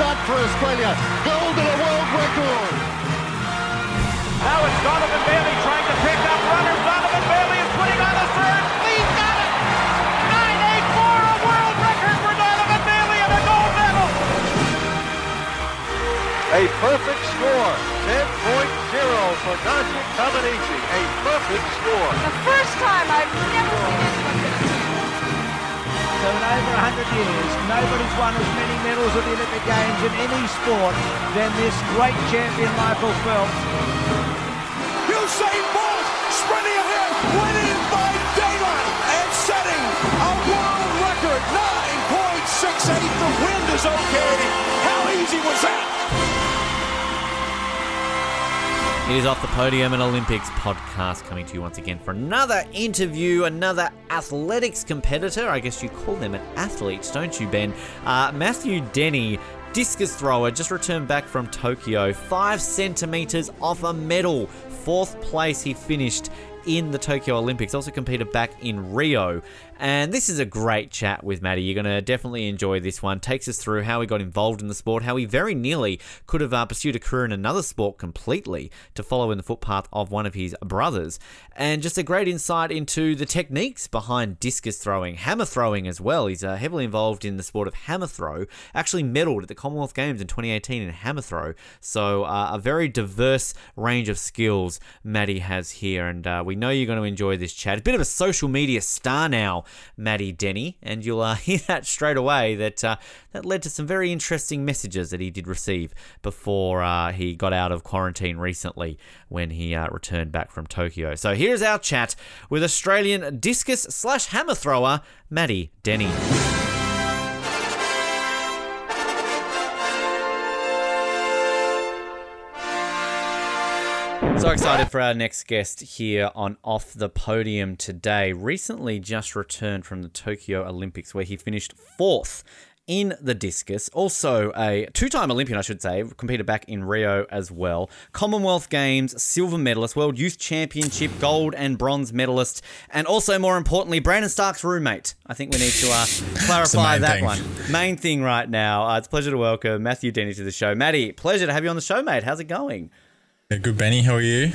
A for Australia. Gold and a world record. Now it's Donovan Bailey trying to pick up runners. Donovan Bailey is putting on a third. He's got it. 984, a world record for Donovan Bailey and a gold medal. A perfect score. 10.0 for Nadia Comaneci. A perfect score. The first time I've never seen anyone get a So in over 100 years, nobody's won as many medals at the Olympic Games in any sport than this great champion Michael Phelps. Usain Bolt sprinting ahead, winning by daylight and setting a world record 9.68. The wind is okay. How easy was that? It is Off the Podium and Olympics podcast coming to you once again for another interview, another athletics competitor. I guess you call them an athlete, don't you, Ben? Uh, Matthew Denny, discus thrower, just returned back from Tokyo, five centimeters off a medal. Fourth place he finished in the Tokyo Olympics, also competed back in Rio. And this is a great chat with Matty. You're going to definitely enjoy this one. Takes us through how he got involved in the sport, how he very nearly could have uh, pursued a career in another sport completely to follow in the footpath of one of his brothers. And just a great insight into the techniques behind discus throwing, hammer throwing as well. He's uh, heavily involved in the sport of hammer throw, actually medaled at the Commonwealth Games in 2018 in hammer throw. So uh, a very diverse range of skills Matty has here. And uh, we know you're going to enjoy this chat. A bit of a social media star now, Matty Denny, and you'll uh, hear that straight away that uh, that led to some very interesting messages that he did receive before uh, he got out of quarantine recently when he uh, returned back from Tokyo. So here's our chat with Australian discus slash hammer thrower Matty Denny. So excited for our next guest here on Off the Podium today. Recently just returned from the Tokyo Olympics where he finished fourth in the discus. Also a two-time Olympian, I should say, competed back in Rio as well. Commonwealth Games silver medalist, World Youth Championship gold and bronze medalist, and also more importantly, Brandon Starc's roommate. I think we need to uh, clarify that thing. one. Main thing right now. Uh, it's a pleasure to welcome Matthew Denny to the show. Matty, pleasure to have you on the show, mate. How's it going? Yeah, Good, Benny. How are you?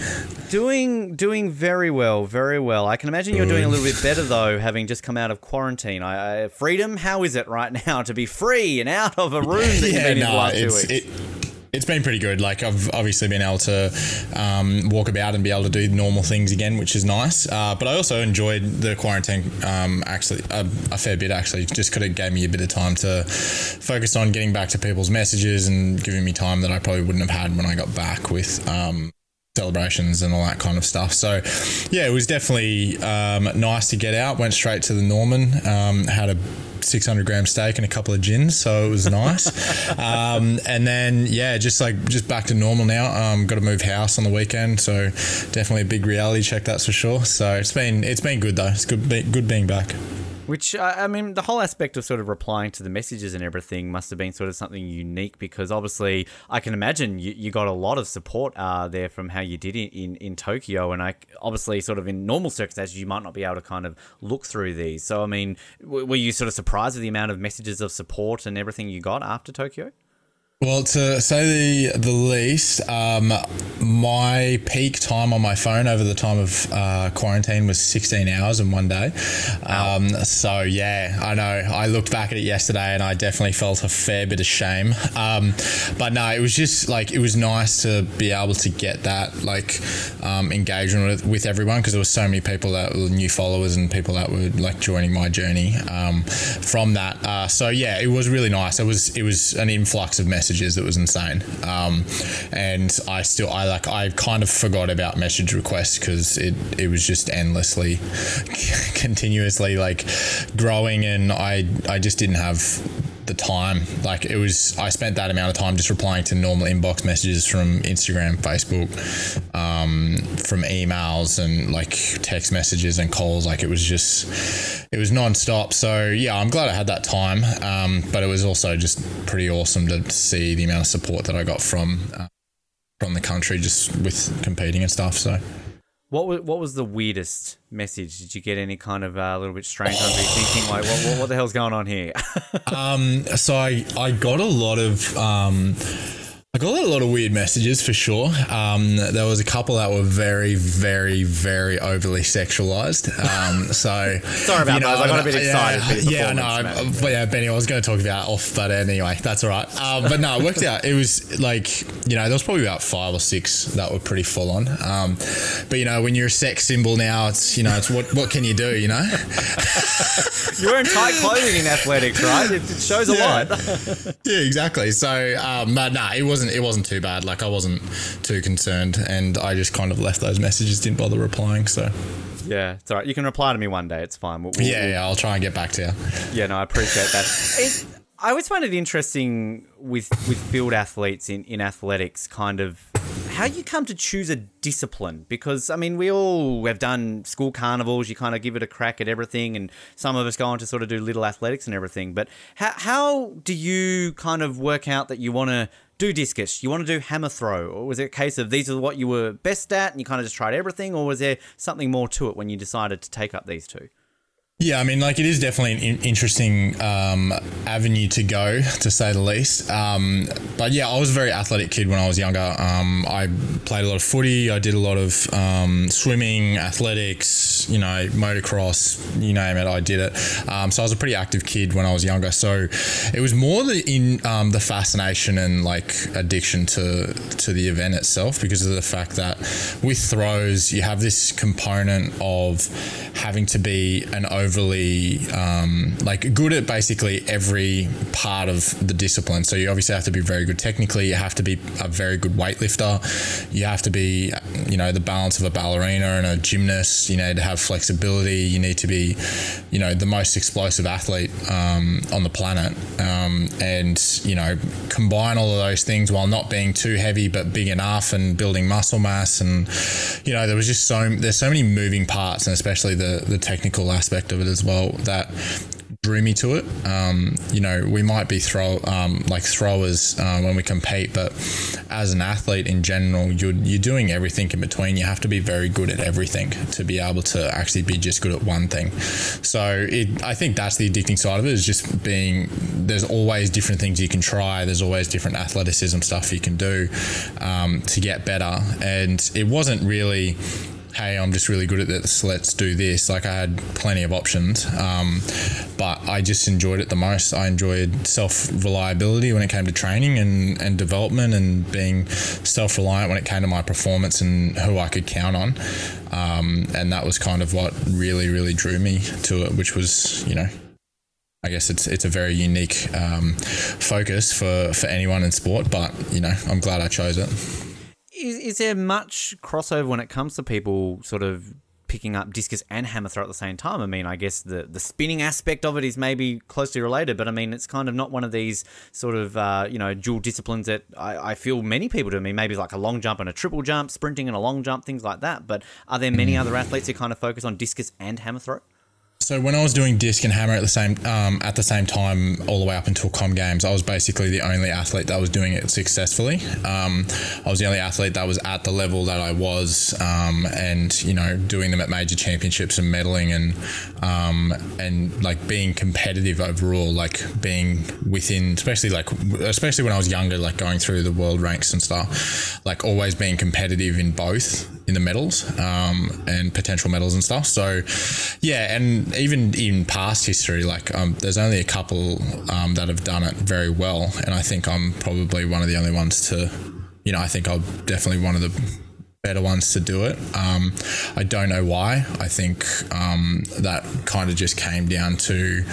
Doing doing very well, very well. I can imagine you're doing a little bit better though, having just come out of quarantine. I, I, freedom, how is it right now to be free and out of a room that you've been in the last two weeks? it, it's been pretty good. Like I've obviously been able to um, walk about and be able to do normal things again, which is nice. Uh, but I also enjoyed the quarantine um, actually a, a fair bit. Actually, just because it gave me a bit of time to focus on getting back to people's messages and giving me time that I probably wouldn't have had when I got back with. Um, celebrations and all that kind of stuff. So, yeah, it was definitely um, nice to get out. Went straight to the Norman. Um, had a 600 gram steak and a couple of gins, so it was nice. um, and then, yeah, just like just back to normal now. Um, got to move house on the weekend, so definitely a big reality check, that's for sure. So it's been it's been good though. It's good be, good being back. Which I mean, the whole aspect of sort of replying to the messages and everything must have been sort of something unique because obviously I can imagine you, you got a lot of support uh, there from how you did it in, in Tokyo, and I obviously sort of in normal circumstances you might not be able to kind of look through these. So I mean, w- were you sort of surprised with the amount of messages of support and everything you got after Tokyo? Well, to say the the least, um, my peak time on my phone over the time of uh, quarantine was 16 hours in one day. Um, so yeah, I know. I looked back at it yesterday and I definitely felt a fair bit of shame. Um, but no, it was just like it was nice to be able to get that like um, engagement with, with everyone because there were so many people that were new followers and people that were like joining my journey um, from that. Uh, so yeah, it was really nice. It was it was an influx of messages that was insane. Um, and I still I like I kind of forgot about message requests because it it was just endlessly, continuously like growing, and I I just didn't have the time. Like it was, I spent that amount of time just replying to normal inbox messages from Instagram, Facebook, um, from emails and like text messages and calls. Like it was just, it was nonstop. So yeah, I'm glad I had that time. Um, but it was also just pretty awesome to see the amount of support that I got from uh, from the country just with competing and stuff. So. What was, what was the weirdest message? Did you get any kind of uh, a little bit strange you thinking like, what, what, what the hell's going on here? So I, I got a lot of um, I got a lot of weird messages for sure. Um, there was a couple that were very, very, very overly sexualized. Um, so Sorry about those. I got a bit excited for your Yeah, yeah, no, I, but yeah, Benny, I was going to talk about off, but anyway, that's all right. Um, but no, it worked out. It was like you know, there was probably about five or six that were pretty full on. Um, but you know, when you're a sex symbol now, it's you know, it's what what can you do? You know. You're wearing tight clothing in athletics, right? It, it shows a Yeah. lot. Yeah, exactly. So, um, but nah, it wasn't. It wasn't too bad. Like I wasn't too concerned, and I just kind of left those messages. Didn't bother replying. So, yeah, it's all right. You can reply to me one day. It's fine. We'll, we'll- yeah, yeah, I'll try and get back to you. Yeah, no, I appreciate that. It, I always find it interesting with with field athletes in, in athletics, kind of how you come to choose a discipline. Because I mean, we all have done school carnivals. You kind of give it a crack at everything, and some of us go on to sort of do little athletics and everything. But how how do you kind of work out that you want to do discus, you want to do hammer throw, or was it a case of these are what you were best at, and you kind of just tried everything, or was there something more to it when you decided to take up these two? Yeah, I mean, like it is definitely an in- interesting um, avenue to go, to say the least. Um, but yeah, I was a very athletic kid when I was younger. Um, I played a lot of footy. I did a lot of um, swimming, athletics, you know, motocross, you name it. I did it. Um, so I was a pretty active kid when I was younger. So it was more the in um, the fascination and like addiction to to the event itself because of the fact that with throws you have this component of having to be an overly um, like good at basically every part of the discipline. So you obviously have to be very good technically. You have to be a very good weightlifter. You have to be, you know, the balance of a ballerina and a gymnast. You need to have flexibility. You need to be, you know, the most explosive athlete um, on the planet. Um, and you know, combine all of those things while not being too heavy but big enough and building muscle mass. And you know, there was just so there's so many moving parts, and especially the the technical aspect it as well that drew me to it. Um, you know, we might be throw um, like throwers uh, when we compete, but as an athlete in general, you're you're doing everything in between. You have to be very good at everything to be able to actually be just good at one thing. So it, I think that's the addicting side of it is just being. There's always different things you can try. There's always different athleticism stuff you can do um, to get better, and it wasn't really hey, I'm just really good at this, let's do this. Like I had plenty of options, um, but I just enjoyed it the most. I enjoyed self reliability when it came to training and, and development and being self reliant when it came to my performance and who I could count on. Um, and that was kind of what really, really drew me to it, which was, you know, I guess it's it's a very unique um, focus for, for anyone in sport, but you know I'm glad I chose it. Is, is there much crossover when it comes to people sort of picking up discus and hammer throw at the same time? I mean, I guess the, the spinning aspect of it is maybe closely related, but I mean, it's kind of not one of these sort of, uh, you know, dual disciplines that I, I feel many people do. I mean, maybe like a long jump and a triple jump, sprinting and a long jump, things like that. But are there many other athletes who kind of focus on discus and hammer throw? So when I was doing disc and hammer at the same um, at the same time, all the way up until Com Games, I was basically the only athlete that was doing it successfully. Um, I was the only athlete that was at the level that I was, um, and you know, doing them at major championships and medaling and um, and like being competitive overall, like being within, especially like especially when I was younger, like going through the world ranks and stuff, like always being competitive in both in the medals um, and potential medals and stuff. So yeah, and even in past history, like um, there's only a couple um, that have done it very well, and I think I'm probably one of the only ones to, you know, I think I'm definitely one of the better ones to do it. Um, I don't know why. I think um, that kind of just came down to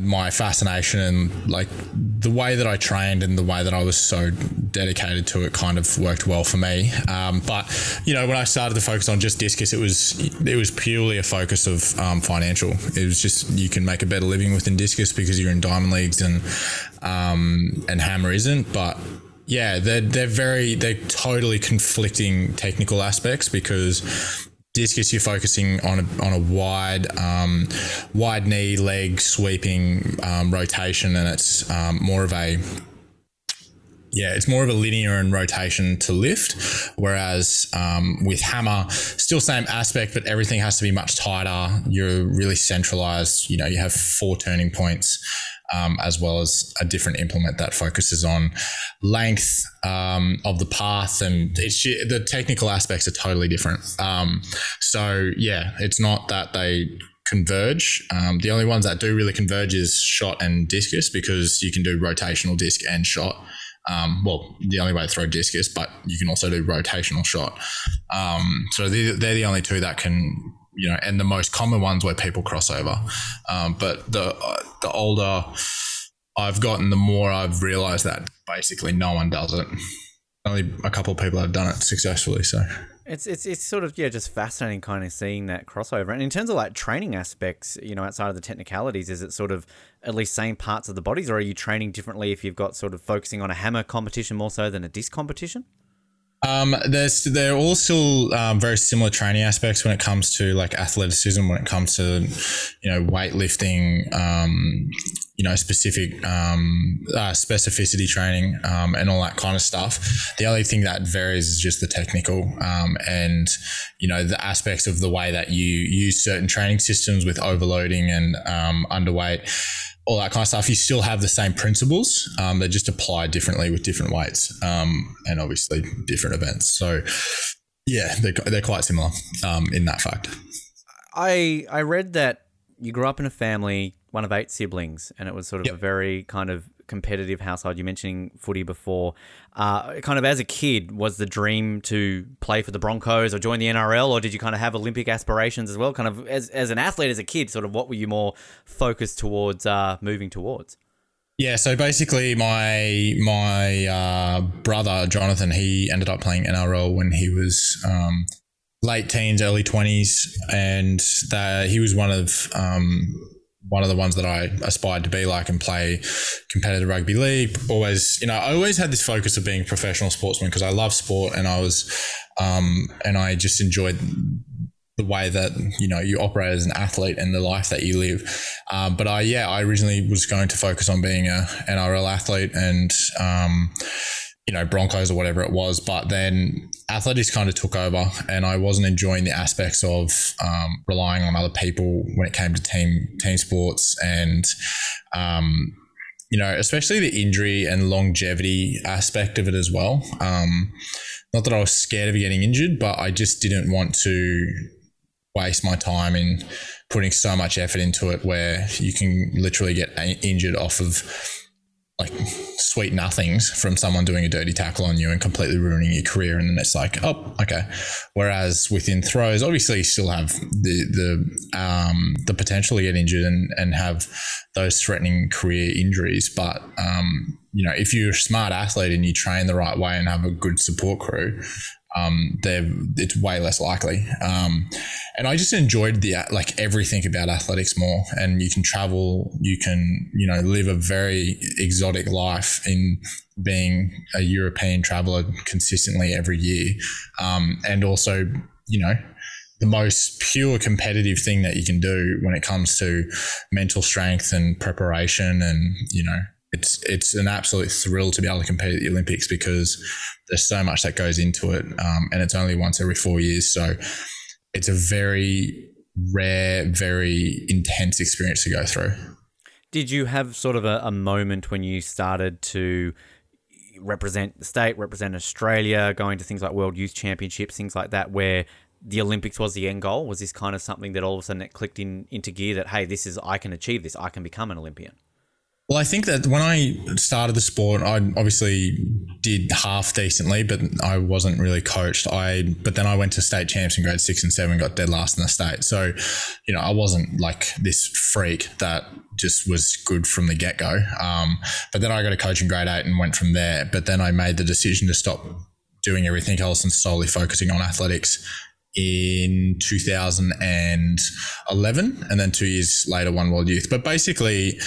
my fascination and like the way that I trained and the way that I was so dedicated to it kind of worked well for me. Um, but you know, when I started to focus on just discus, it was it was purely a focus of um, financial. It was just you can make a better living within discus because you're in diamond leagues and um, and hammer isn't, but yeah, they're they're very they're totally conflicting technical aspects because discus you're focusing on a, on a wide um, wide knee leg sweeping um, rotation and it's um, more of a yeah, it's more of a linear and rotation to lift. Whereas um, with hammer, still same aspect, but everything has to be much tighter. You're really centralized. You know, you have four turning points. Um, as well as a different implement that focuses on length um, of the path, and it's the technical aspects are totally different. Um, so yeah, it's not that they converge. Um, the only ones that do really converge is shot and discus because you can do rotational disc and shot. Um, well, the only way to throw discus, but you can also do rotational shot. Um, so they're, they're, the only two that can, you know, and the most common ones where people cross over. Um, but the uh, the older I've gotten, the more I've realized that basically no one does it. Only a couple of people have done it successfully. So it's it's it's sort of yeah, just fascinating kind of seeing that crossover. And in terms of like training aspects, you know, outside of the technicalities, is it sort of at least same parts of the bodies, or are you training differently if you've got sort of focusing on a hammer competition more so than a disc competition? Um, there's they're all still um, very similar training aspects when it comes to like athleticism, when it comes to you know weightlifting, um, you know specific um, uh, specificity training, um, and all that kind of stuff. The only thing that varies is just the technical um, and you know the aspects of the way that you use certain training systems with overloading and underweight all that kind of stuff, you still have the same principles. Um, they just apply differently with different weights um, and obviously different events. So, yeah, they're, they're quite similar um, in that fact. I I read that you grew up in a family, one of eight siblings, and it was sort of yep. a very kind of competitive household. You mentioning footy before. Uh, kind of as a kid, was the dream to play for the Broncos or join the NRL, or did you kind of have Olympic aspirations as well? Kind of as, as an athlete, as a kid, sort of what were you more focused towards uh, moving towards? Yeah, so basically, my my uh, brother Jonathan, he ended up playing NRL when he was um, late teens, early twenties, and that he was one of um, one of the ones that I aspired to be like and play competitive rugby league. Always, you know, I always had this focus of being a professional sportsman because I love sport and I was, um, and I just enjoyed the way that you know you operate as an athlete and the life that you live. Um, but I, yeah, I originally was going to focus on being a NRL athlete and. Um, you know, Broncos or whatever it was. But then athletics kind of took over, and I wasn't enjoying the aspects of um, relying on other people when it came to team team sports, and um, you know, especially the injury and longevity aspect of it as well. Um, not that I was scared of getting injured, but I just didn't want to waste my time in putting so much effort into it where you can literally get injured off of like sweet nothings from someone doing a dirty tackle on you and completely ruining your career and then it's like oh okay. Whereas within throws obviously you still have the the um, the potential to get injured and, and have those threatening career injuries but um, you know if you're a smart athlete and you train the right way and have a good support crew um, they're it's way less likely. Um, and I just enjoyed the like everything about athletics more. And you can travel, you can you know live a very exotic life in being a European traveler consistently every year, um, and also you know the most pure competitive thing that you can do when it comes to mental strength and preparation and you know it's it's an absolute thrill to be able to compete at the Olympics because there's so much that goes into it, um, and it's only once every four years. So it's a very rare, very intense experience to go through. Did you have sort of a, a moment when you started to represent the state, represent Australia, going to things like World Youth Championships, things like that, where the Olympics was the end goal? Was this kind of something that all of a sudden it clicked in into gear that hey, this is I can achieve this, I can become an Olympian? Well, I think that when I started the sport, I obviously did half decently, but I wasn't really coached. I but then I went to state champs in grade six and seven, got dead last in the state. So, you know, I wasn't like this freak that just was good from the get go. Um, but then I got a coach in grade eight and went from there. But then I made the decision to stop doing everything else and solely focusing on athletics in 2011 and then two years later one world youth but basically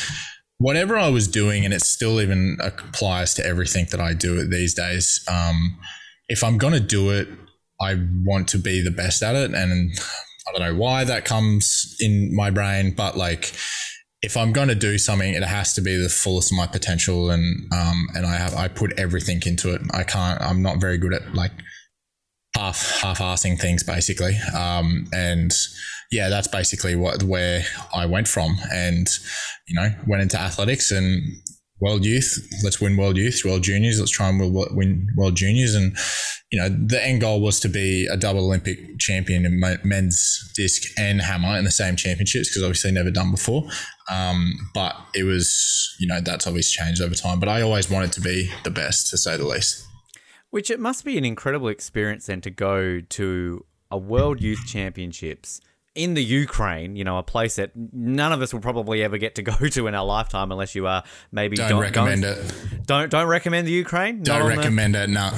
whatever I was doing, and it still even applies to everything that I do these days. Um, if I'm going to do it, I want to be the best at it. And I don't know why that comes in my brain, but like, if I'm going to do something, it has to be the fullest of my potential, and um, and I have I put everything into it. I can't. I'm not very good at like half half assing things, basically. Um, and yeah, that's basically what where I went from, and you know, went into athletics and world youth. Let's win world youth, world juniors. Let's try and win world juniors, and you know, the end goal was to be a double Olympic champion in men's disc and hammer in the same championships because obviously never done before. Um, but it was, you know, that's obviously changed over time. But I always wanted to be the best, to say the least. Which it must be an incredible experience then to go to a World Youth Championships in the Ukraine, you know, a place that none of us will probably ever get to go to in our lifetime unless you are maybe don't, don't recommend don't, it. Don't don't recommend the Ukraine. Don't recommend the... it. No.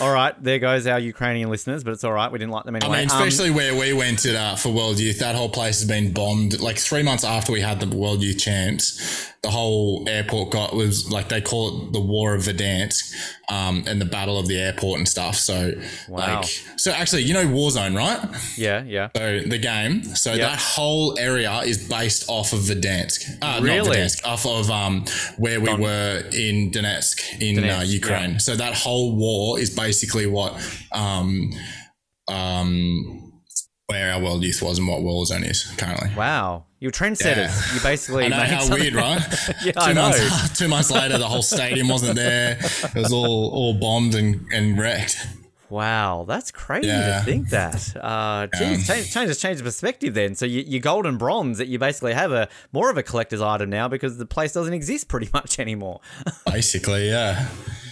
All right, there goes our Ukrainian listeners, but it's all right. We didn't like them anyway. I mean, especially um, where we went to, uh, for World Youth, that whole place has been bombed. Like three months after we had the World Youth champs, the whole airport got was like they call it the War of Verdansk, um, and the Battle of the Airport and stuff. So wow. like, so actually, you know Warzone, right? Yeah, yeah. So the game, so yep. that whole area is based off of Verdansk. Uh, really? Not Verdansk, off of um, where we Don- were in Donetsk in uh, Donetsk, uh, Ukraine. Yeah. So that whole war is basically what um, um, where our world youth was and what Warzone is currently. Wow. You're trendsetters. Yeah. You basically I know how something. weird, right? yeah, two I know. Months, two months later, the whole stadium wasn't there. It was all all bombed and, and wrecked. Wow, that's crazy yeah. to think that. Uh, geez, yeah. change, change, change the perspective then. So you, your gold and bronze that you basically have a more of a collector's item now because the place doesn't exist pretty much anymore. basically, yeah.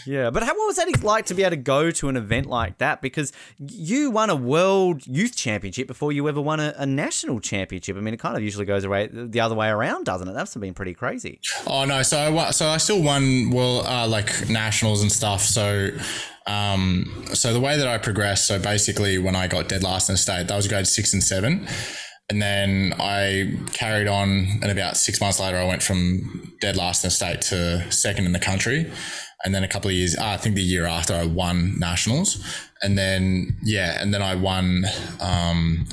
Yeah, but how, what was that like to be able to go to an event like that? Because you won a world youth championship before you ever won a, a national championship. I mean, it kind of usually goes away the other way around, doesn't it? That's been pretty crazy. Oh no, so I so I still won well uh, like nationals and stuff. So um, so the way that I progressed, so basically when I got dead last in the state, that was grade six and seven. And then I carried on, and about six months later, I went from dead last in the state to second in the country. And then a couple of years, uh, I think the year after, I won nationals. And then, yeah, and then I won, um,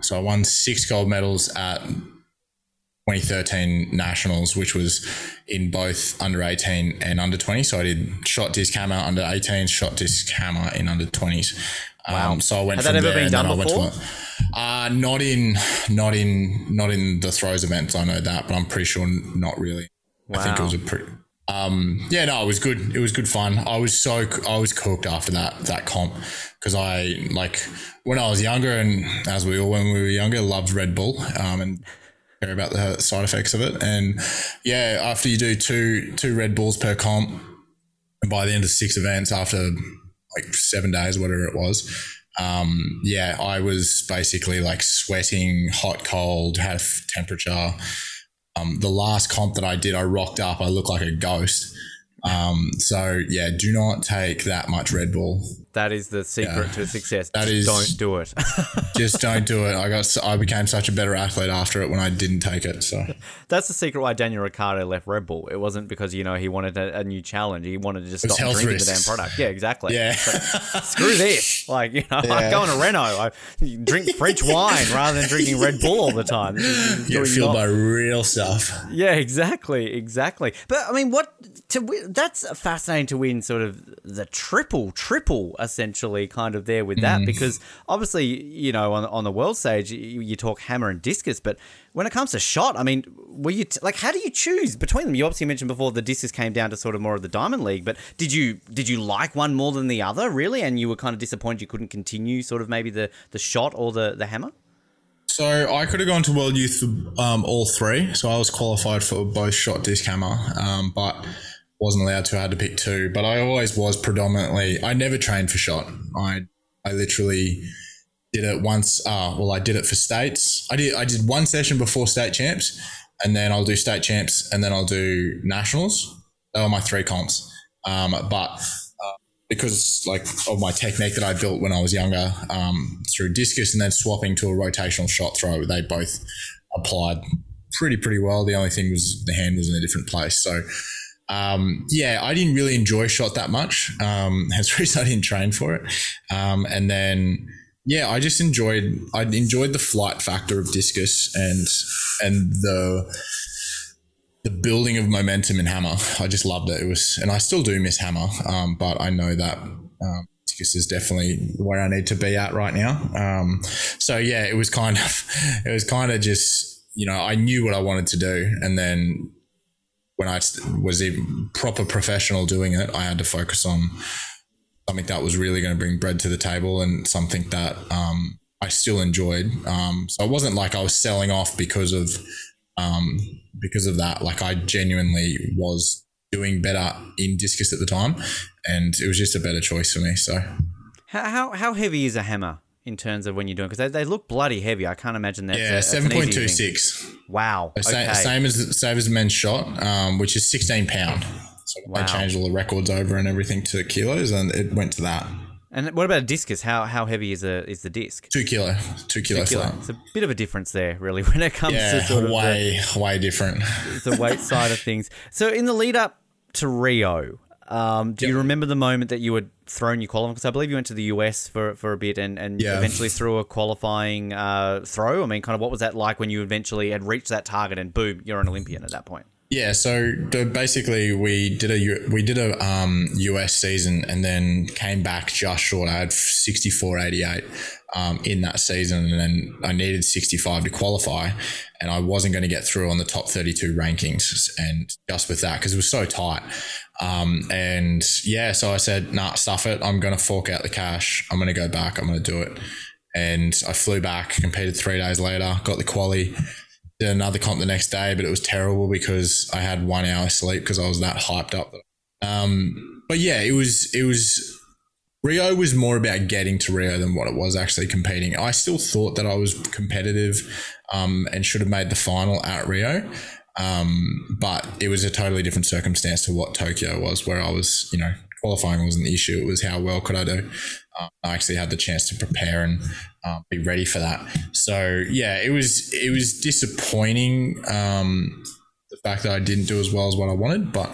so I won six gold medals at 2013 nationals, which was in both under 18 and under 20. So I did shot disc hammer under 18s, shot disc hammer in under 20s. Wow. Um, so I went from that ever been done before? uh, not in, not in, not in the throws events. I know that, but I'm pretty sure not really. Wow. I think it was a pretty, um, yeah, no, it was good. It was good fun. I was so I was cooked after that that comp because I like when I was younger and as we all when we were younger loved Red Bull um, and care about the side effects of it. And yeah, after you do two two Red Bulls per comp, and by the end of six events after like seven days, whatever it was, um, yeah, I was basically like sweating, hot, cold, had temperature um, the last comp that I did, I rocked up. I looked like a ghost. Um, so yeah, do not take that much Red Bull. That is the secret yeah. to success. That just is, don't do it. just don't do it. I got I became such a better athlete after it when I didn't take it. So that's the secret why Daniel Ricciardo left Red Bull. It wasn't because you know he wanted a, a new challenge. He wanted to just stop drinking risks. the damn product. Yeah, exactly. Yeah. screw this. Like you know, yeah. I go on a Renault. I drink French wine rather than drinking Red Bull all the time. You get fueled by real stuff. Yeah, exactly, exactly. But I mean, what to that's fascinating to win sort of the triple, triple essentially kind of there with that mm. because obviously you know on, on the world stage you, you, talk hammer and discus but when it comes to shot i mean were you t- like how do you choose between them you obviously mentioned before the discus came down to sort of more of the diamond league but did you did you like one more than the other really and you were kind of disappointed you couldn't continue sort of maybe the the shot or the the hammer so I could have gone to World Youth for um, all three. So I was qualified for both shot disc hammer, um, but wasn't allowed to. I had to pick two, but I always was predominantly. I never trained for shot. I I literally did it once. Uh, well, I did it for states. I did I did one session before state champs, and then I'll do state champs, and then I'll do nationals. They were my three comps. Um, but uh, because like of my technique that I built when I was younger um, through discus, and then swapping to a rotational shot throw, they both applied pretty pretty well. The only thing was the hand was in a different place. So um, yeah, I didn't really enjoy shot that much. Um, hence the reason I didn't train for it. Um, and then, yeah, I just enjoyed, I enjoyed the flight factor of discus and, and the, the building of momentum in hammer. I just loved it. It was, and I still do miss hammer, um, but I know that um, discus is definitely where I need to be at right now. Um, so yeah, it was kind of, it was kind of just, you know, I knew what I wanted to do, and then when I was a proper professional doing it, I had to focus on something that was really going to bring bread to the table and something that um, I still enjoyed. Um, so it wasn't like I was selling off because of um, because of that. Like I genuinely was doing better in discus at the time, and it was just a better choice for me. So How, how, how heavy is a hammer in terms of when you're doing? Because they, they look bloody heavy. I can't imagine that. yeah, seven point two six. Wow. Same, Okay. same as same as men's shot, um, which is sixteen pound. So Wow. I changed all the records over and everything to kilos, and it went to that And what about a discus? How how heavy is a is the disc? two kilo, two kilo, Kilo. It's a bit of a difference there, really, when it comes to Yeah, sort of the, way way different. the weight side of things. So in the lead up to Rio, um, do you remember the moment that you were thrown your qualifying? Because I believe you went to the US for, for a bit and, and Yeah. eventually threw a qualifying uh, throw. I mean, kind of what was that like when you eventually had reached that target and boom, you're an Olympian at that point? Yeah, so basically we did a we did a um, US season and then came back just short. I had 64.88 um, in that season, and then I needed 65 to qualify, and I wasn't going to get through on the top 32 rankings. And just with that, because it was so tight, um, and yeah, so I said, "Nah, stuff it. I'm going to fork out the cash. I'm going to go back. I'm going to do it." And I flew back, competed three days later, got the quali did another comp the next day, but it was terrible because I had one hour sleep because I was that hyped up. Um, but yeah, it was it was Rio was more about getting to Rio than what it was actually competing. I still thought that I was competitive um, and should have made the final at Rio. Um, but it was a totally different circumstance to what Tokyo was, where I was, you know, qualifying wasn't the issue. It was how well could I do. Um, I actually had the chance to prepare and um, be ready for that. So yeah, it was it was disappointing um, the fact that I didn't do as well as what I wanted, but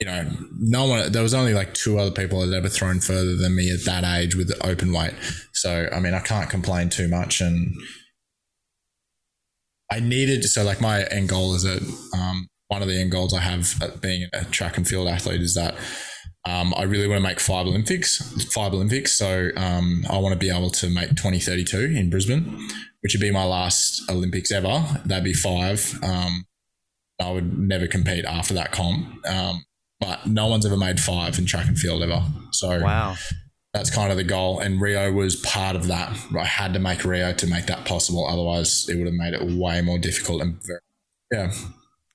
you know, no one. There was only like two other people that had ever thrown further than me at that age with the open weight. So I mean, I can't complain too much, and I needed so like my end goal is a um, one of the end goals I have at being a track and field athlete is that um, I really want to make five Olympics, five Olympics. So um, I want to be able to make 2032 in Brisbane, which would be my last Olympics ever. That'd be five. Um, I would never compete after that comp. Um, but no one's ever made five in track and field ever. So Wow. That's kind of the goal. And Rio was part of that. I had to make Rio to make that possible. Otherwise, it would have made it way more difficult and very, yeah.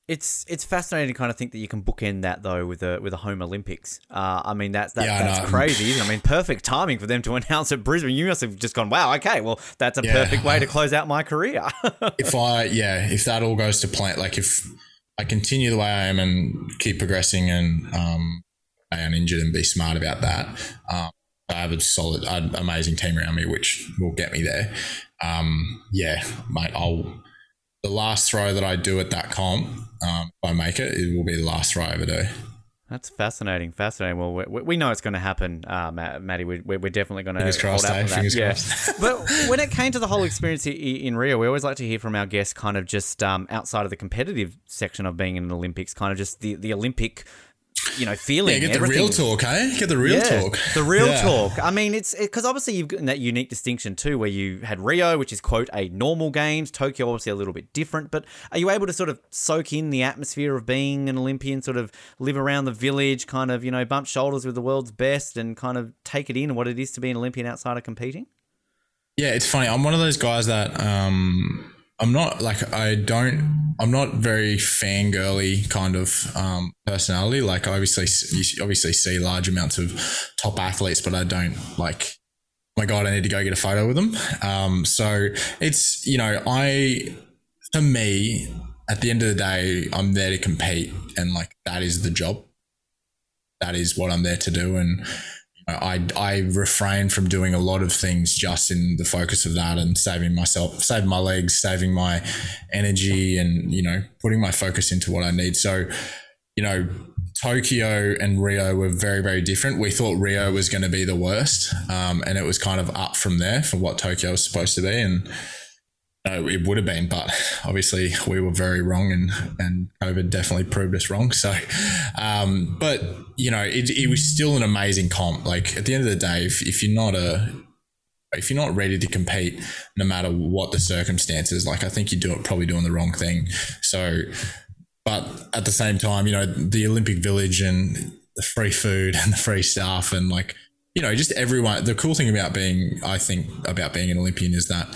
It's it's fascinating to kind of think that you can bookend that though with a with a home Olympics. Uh, I mean that's that, Yeah, that's crazy. isn't it? I mean perfect timing for them to announce at Brisbane. You must have just gone, wow, okay, well that's a Yeah. perfect way to close out my career. if I yeah, if that all goes to plan, like if I continue the way I am and keep progressing and um, stay uninjured and be smart about that, um, I have a solid, an amazing team around me, which will get me there. Um, yeah, mate, I'll. The last throw that I do at that comp, um, if I make it, it will be the last throw I ever do. That's fascinating, fascinating. Well, we, we know it's going to happen, uh, Matt, Maddie. We, we're definitely going to Fingers hold crossed, out eh? for that. Fingers yeah. but when it came to the whole experience in Rio, we always like to hear from our guests, kind of just um, outside of the competitive section of being in the Olympics, kind of just the, the Olympic, you know, feeling. Yeah, get the everything. real talk, eh? Get the real Yeah, talk. The real Yeah. talk. I mean, it's because obviously you've got that unique distinction too, where you had Rio, which is quote a normal games. Tokyo, obviously a little bit different. But are you able to sort of soak in the atmosphere of being an Olympian, sort of live around the village, kind of you know bump shoulders with the world's best, and kind of take it in what it is to be an Olympian outside of competing? Yeah, it's funny. I'm one of those guys that um, I'm not like I don't. I'm not very fangirly kind of um, personality. Like I obviously, you obviously see large amounts of top athletes, but I don't like. My God, I need to go get a photo with them. Um, so it's you know I for me at the end of the day I'm there to compete and like that is the job. That is what I'm there to do and. I, I refrain from doing a lot of things just in the focus of that and saving myself, saving my legs, saving my energy, and you know, putting my focus into what I need. So, you know, Tokyo and Rio were very, very different. We thought Rio was going to be the worst, um, and it was kind of up from there for what Tokyo was supposed to be. And it would have been, but obviously we were very wrong, and and COVID definitely proved us wrong. So, um, but you know, it, it was still an amazing comp. Like at the end of the day, if, if you're not a if you're not ready to compete, no matter what the circumstances, like I think you're doing probably doing the wrong thing. So, but at the same time, you know, the Olympic Village and the free food and the free staff and like you know just everyone. The cool thing about being, I think, about being an Olympian is that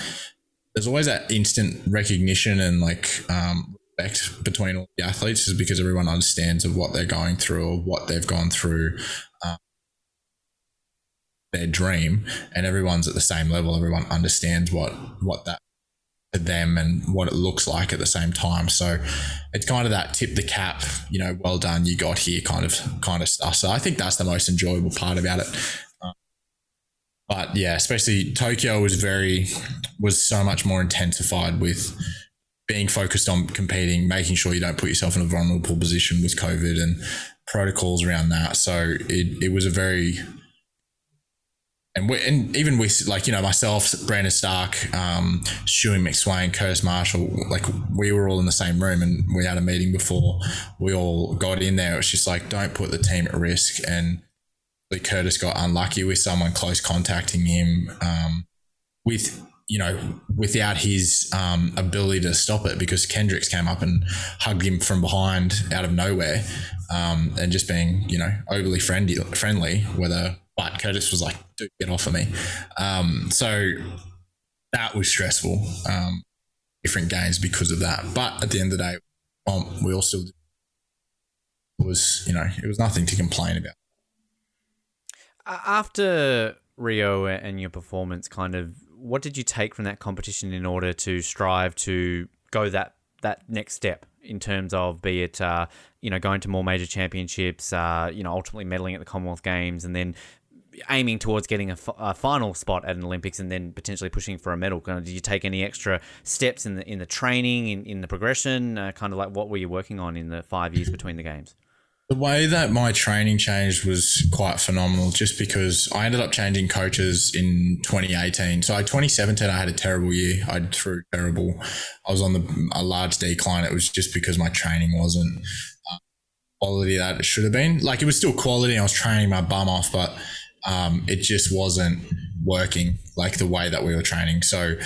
there's always that instant recognition and like um, respect between all the athletes is because everyone understands of what they're going through or what they've gone through um, their dream and everyone's at the same level. Everyone understands what what that to them and what it looks like at the same time. So it's kind of that tip the cap you know well done you got here kind of kind of stuff. So i think that's the most enjoyable part about it but yeah, especially Tokyo was very was so much more intensified with being focused on competing, making sure you don't put yourself in a vulnerable position with COVID and protocols around that. So it, it was a very and we, and even with like you know myself, Brandon Starc, um, Stewie McSweyn, Curtis Marschall, like we were all in the same room and we had a meeting before we all got in there. It was just like don't put the team at risk and Curtis got unlucky with someone close contacting him um, with you know without his um, ability to stop it because Kendricks came up and hugged him from behind out of nowhere um, and just being you know overly friendly friendly whether but Curtis was like dude get off of me. Um, so that was stressful um, different games because of that. But at the end of the day um, we all still it was you know it was nothing to complain about after Rio and your performance, kind of, what did you take from that competition in order to strive to go that that next step in terms of be it uh, you know going to more major championships, uh, you know ultimately medaling at the Commonwealth Games, and then aiming towards getting a, f- a final spot at an Olympics and then potentially pushing for a medal? Kind of, did you take any extra steps in the in the training, in, in the progression? Uh, kind of like what were you working on in the five years between the games? The way that my training changed was quite phenomenal just because I ended up changing coaches in 2018. So, 2017, I had a terrible year. I threw terrible. I was on the, a large decline. It was just because my training wasn't uh, quality that it should have been. Like, it was still quality. I was training my bum off, but um, it just wasn't working like the way that we were training. So,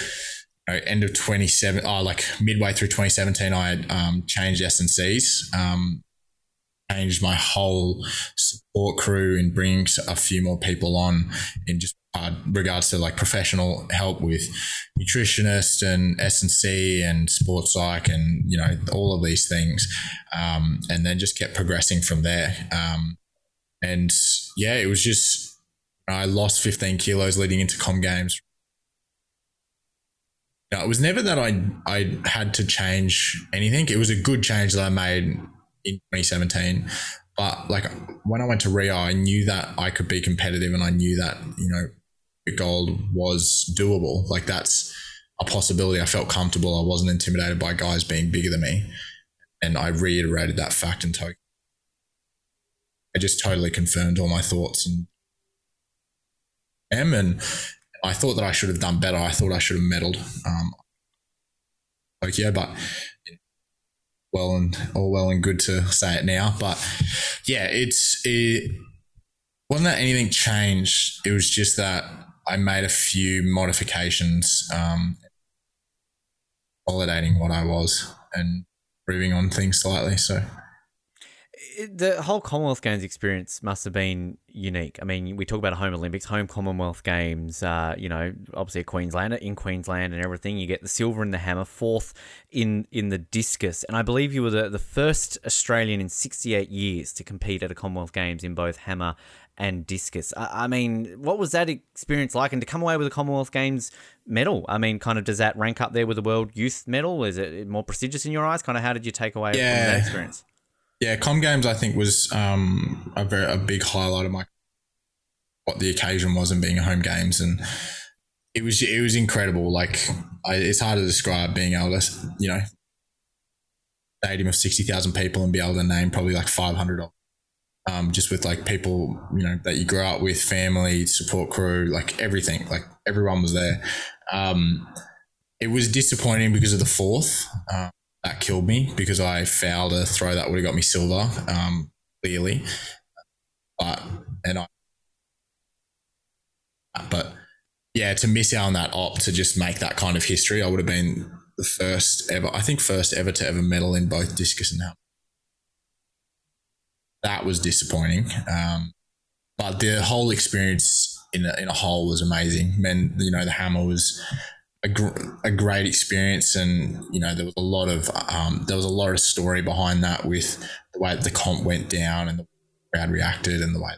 know, end of 27, oh, like midway through 2017, I had um, changed S&Cs. Um, changed my whole support crew and bringing a few more people on in just uh, regards to like professional help with nutritionist and S&C and sports psych and you know all of these things um, and then just kept progressing from there um, and yeah it was just I lost 15 kilos leading into com games it was never that I I had to change anything. It was a good change that I made in 2017. But like when I went to Rio, I knew that I could be competitive and I knew that, you know, gold was doable. Like that's a possibility. I felt comfortable. I wasn't intimidated by guys being bigger than me. And I reiterated that fact in Tokyo. I just totally confirmed all my thoughts and am and I thought that I should have done better. I thought I should have medaled um, Tokyo, but well and all well and good to say it now, but yeah, it's it wasn't that anything changed. It was just that I made a few modifications, um, validating what I was and improving on things slightly. So the whole Commonwealth Games experience must have been unique. I mean, we talk about home Olympics, home Commonwealth Games. Uh, you know, obviously a Queenslander in Queensland and everything. You get the silver in the hammer, fourth in in the discus, and I believe you were the, the first Australian in sixty eight years to compete at a Commonwealth Games in both hammer and discus. I, I mean, what was that experience like? And to come away with a Commonwealth Games medal, I mean, kind of does that rank up there with the World Youth Medal? Is it more prestigious in your eyes? Kind of, how did you take away yeah. from that experience? Yeah, Com Games I think was um, a very a big highlight of my what the occasion was and being home games and it was it was incredible. Like I, it's hard to describe being able to you know stadium of sixty thousand people and be able to name probably like five hundred of um, just with like people you know that you grew up with, family, support crew, like everything, like everyone was there. Um, it was disappointing because of the fourth. Uh, that killed me because I fouled a throw that would have got me silver, um, clearly. But and I, but yeah, to miss out on that op to just make that kind of history, I would have been the first ever. I think first ever to ever medal in both discus and hammer. That was disappointing. Um, but the whole experience in a, in a whole was amazing. Men, you know, the hammer was a, gr- a great experience, and you know there was a lot of um, there was a lot of story behind that with the way the comp went down and the crowd reacted and the way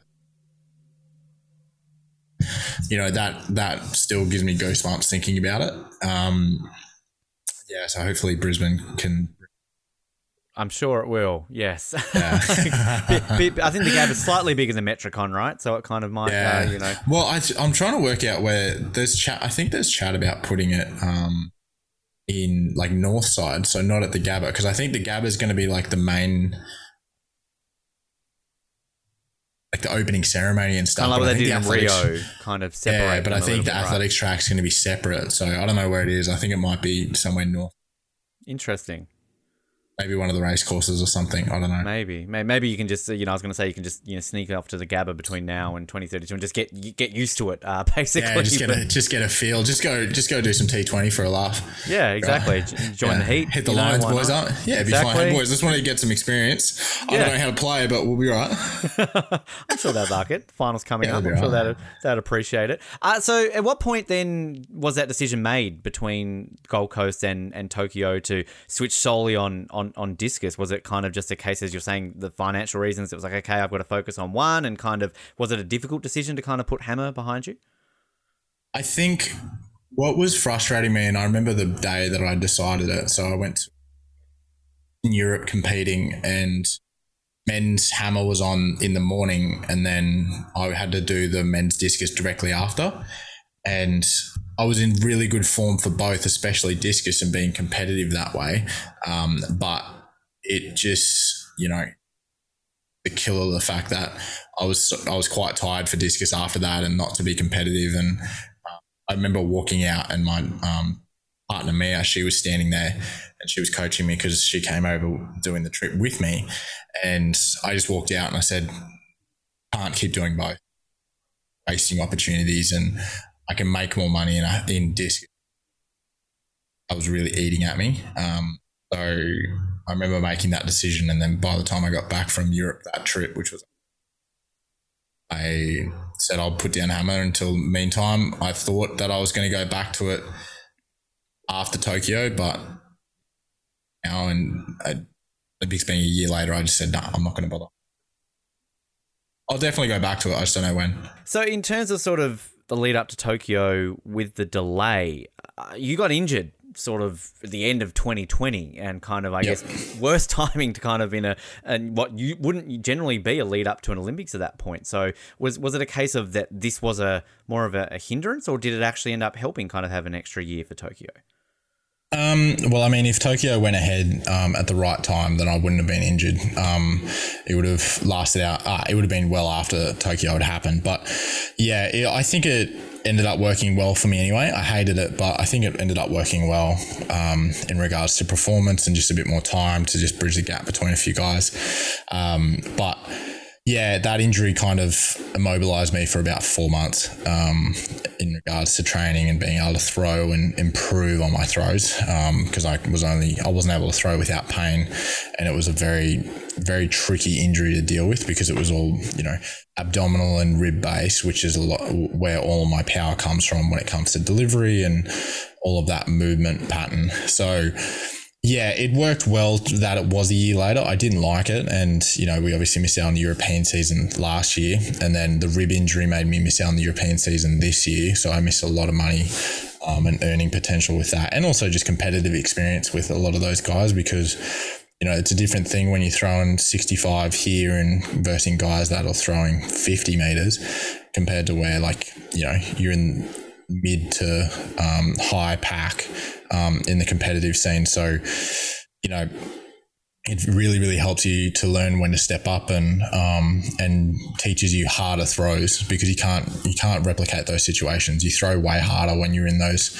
you know that that still gives me goosebumps thinking about it. Um, yeah, so hopefully Brisbane can. I'm sure it will. Yes. Yeah. I think the gap is slightly bigger than Metricon, right? So it kind of might, uh, you know. Well, I, I'm trying to work out where there's chat. I think there's chat about putting it um, in like north side, so not at the Gabba, because I think the Gabba is going to be like the main, like the opening ceremony and stuff. Kind of but I like what they did the in Rio, kind of separate. Yeah, but I think the bit, right? athletics track's going to be separate, so I don't know where it is. I think it might be somewhere north, Interesting. Maybe one of the race courses or something. I don't know. Maybe, maybe you can just, you know, I was going to say you can just, you know, sneak off to the Gabba between now and 2032 and just get get used to it, uh, basically. Yeah, just get a just get a feel. Just go just go do some T twenty for a laugh. yeah, exactly. J- Join Yeah. the heat. Hit the you know, lines, boys. Aren't? Yeah, it'd be Exactly. fine. Hey, boys, just want to get some experience. I Yeah. don't know how to play, but we'll be right. I'm sure they'll like it. Finals coming Yeah, up. I'm be sure they'd, they'd appreciate it. Uh, so, at what point then was that decision made between Gold Coast and, and Tokyo to switch solely on, on, on discus? Was it kind of just a case, as you're saying, the financial reasons? It was like, okay, I've got to focus on one, and kind of was it a difficult decision to kind of put hammer behind you? I think what was frustrating me, and I remember the day that I decided it. So I went in Europe competing, and men's hammer was on in the morning, and then I had to do the men's discus directly after. And I was in really good form for both, especially discus and being competitive that way. Um, but it just, you know, the killer the fact that I was I was quite tired for discus after that and not to be competitive and I remember walking out and my um, partner Mia, she was standing there and she was coaching me because she came over doing the trip with me. And I just walked out and I said, can't keep doing both, wasting opportunities and I can make more money in, a, in disc. I was really eating at me. Um, so I remember making that decision. And then by the time I got back from Europe, that trip, which was I said I'll put down hammer until meantime. I thought that I was going to go back to it after Tokyo, but now and uh, Olympics being a year later, I just said, no, I'm not going to bother. I'll definitely go back to it. I just don't know when. So, in terms of sort of the lead up to Tokyo with the delay, uh, you got injured sort of at the end of 2020 and kind of I Yep. guess worst timing to kind of in a and what you wouldn't generally be a lead up to an Olympics at that point. So was was it a case of that this was a more of a, a hindrance or did it actually end up helping kind of have an extra year for Tokyo? Um, well, I mean, if Tokyo went ahead um, at the right time, then I wouldn't have been injured. Um, it would have lasted out. Uh, it would have been well after Tokyo had happened. But yeah, it, I think it ended up working well for me anyway. I hated it, but I think it ended up working well um, in regards to performance and just a bit more time to just bridge the gap between a few guys. Um, but yeah, that injury kind of immobilized me for about four months um, in regards to training and being able to throw and improve on my throws because I was only I wasn't able to throw without pain, and it was a very very tricky injury to deal with because it was all you know abdominal and rib base, which is a lot where all my power comes from when it comes to delivery and all of that movement pattern. So yeah, it worked well that it was a year later. I didn't like it. And, you know, we obviously missed out on the European season last year. And then the rib injury made me miss out on the European season this year. So I missed a lot of money um, and earning potential with that. And also just competitive experience with a lot of those guys because, you know, it's a different thing when you're throwing 65 here and versing guys that are throwing 50 meters compared to where, like, you know, you're in mid to um, high pack um, in the competitive scene. So, you know, it really, really helps you to learn when to step up and um, and teaches you harder throws because you can't you can't replicate those situations. You throw way harder when you're in those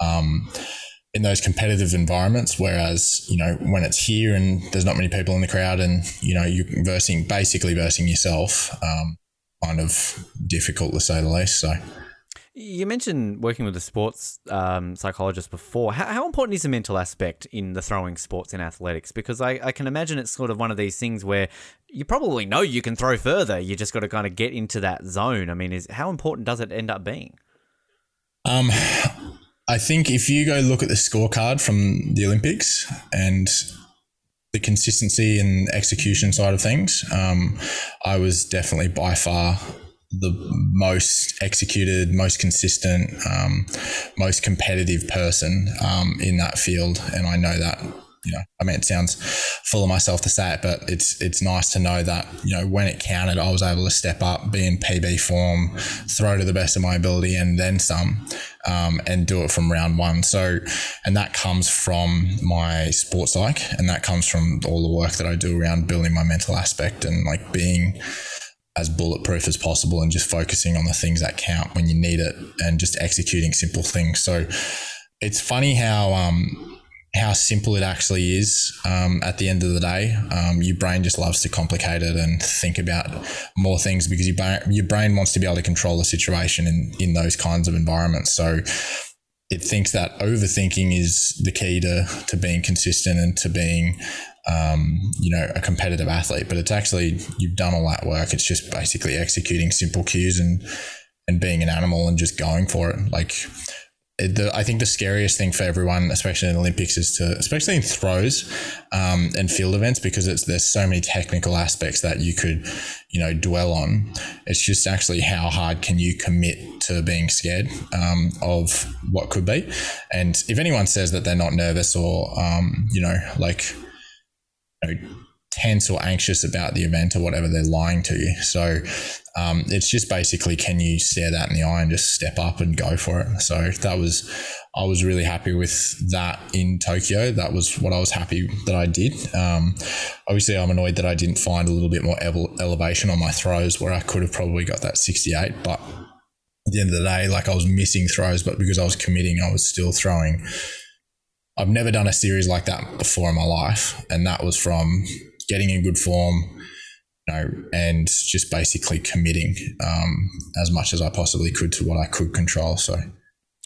um, in those competitive environments. Whereas, you know, when it's here and there's not many people in the crowd and, you know, you're versing, basically versing yourself, um, kind of difficult to say the least. So, You mentioned working with a sports um, psychologist before. How, how important is the mental aspect in the throwing sports in athletics? Because I, I can imagine it's sort of one of these things where you probably know you can throw further. You just got to kind of get into that zone. I mean, is how important does it end up being? Um, I think if you go look at the scorecard from the Olympics and the consistency and execution side of things, um, I was definitely by far the most executed, most consistent, um, most competitive person um, in that field, and I know that. You know, I mean, it sounds full of myself to say it, but it's it's nice to know that you know when it counted, I was able to step up, be in PB form, throw to the best of my ability, and then some, um, and do it from round one. So, and that comes from my sports psych, and that comes from all the work that I do around building my mental aspect and like being as bulletproof as possible and just focusing on the things that count when you need it and just executing simple things. So it's funny how um, how simple it actually is um, at the end of the day. Um, your brain just loves to complicate it and think about more things because your brain, your brain wants to be able to control the situation in, in those kinds of environments. So it thinks that overthinking is the key to, to being consistent and to being um, you know, a competitive athlete, but it's actually you've done all that work. It's just basically executing simple cues and and being an animal and just going for it. Like the, I think the scariest thing for everyone, especially in Olympics, is to especially in throws um, and field events because it's there's so many technical aspects that you could you know dwell on. It's just actually how hard can you commit to being scared um, of what could be, and if anyone says that they're not nervous or um, you know like know, tense or anxious about the event or whatever, they're lying to you. So um, it's just basically can you stare that in the eye and just step up and go for it. So that was, I was really happy with that in Tokyo. That was what I was happy that I did. Um, obviously, I'm annoyed that I didn't find a little bit more ele- elevation on my throws where I could have probably got that 68, but at the end of the day, like I was missing throws, but because I was committing, I was still throwing I've never done a series like that before in my life, and that was from getting in good form, you know, and just basically committing um, as much as I possibly could to what I could control. So.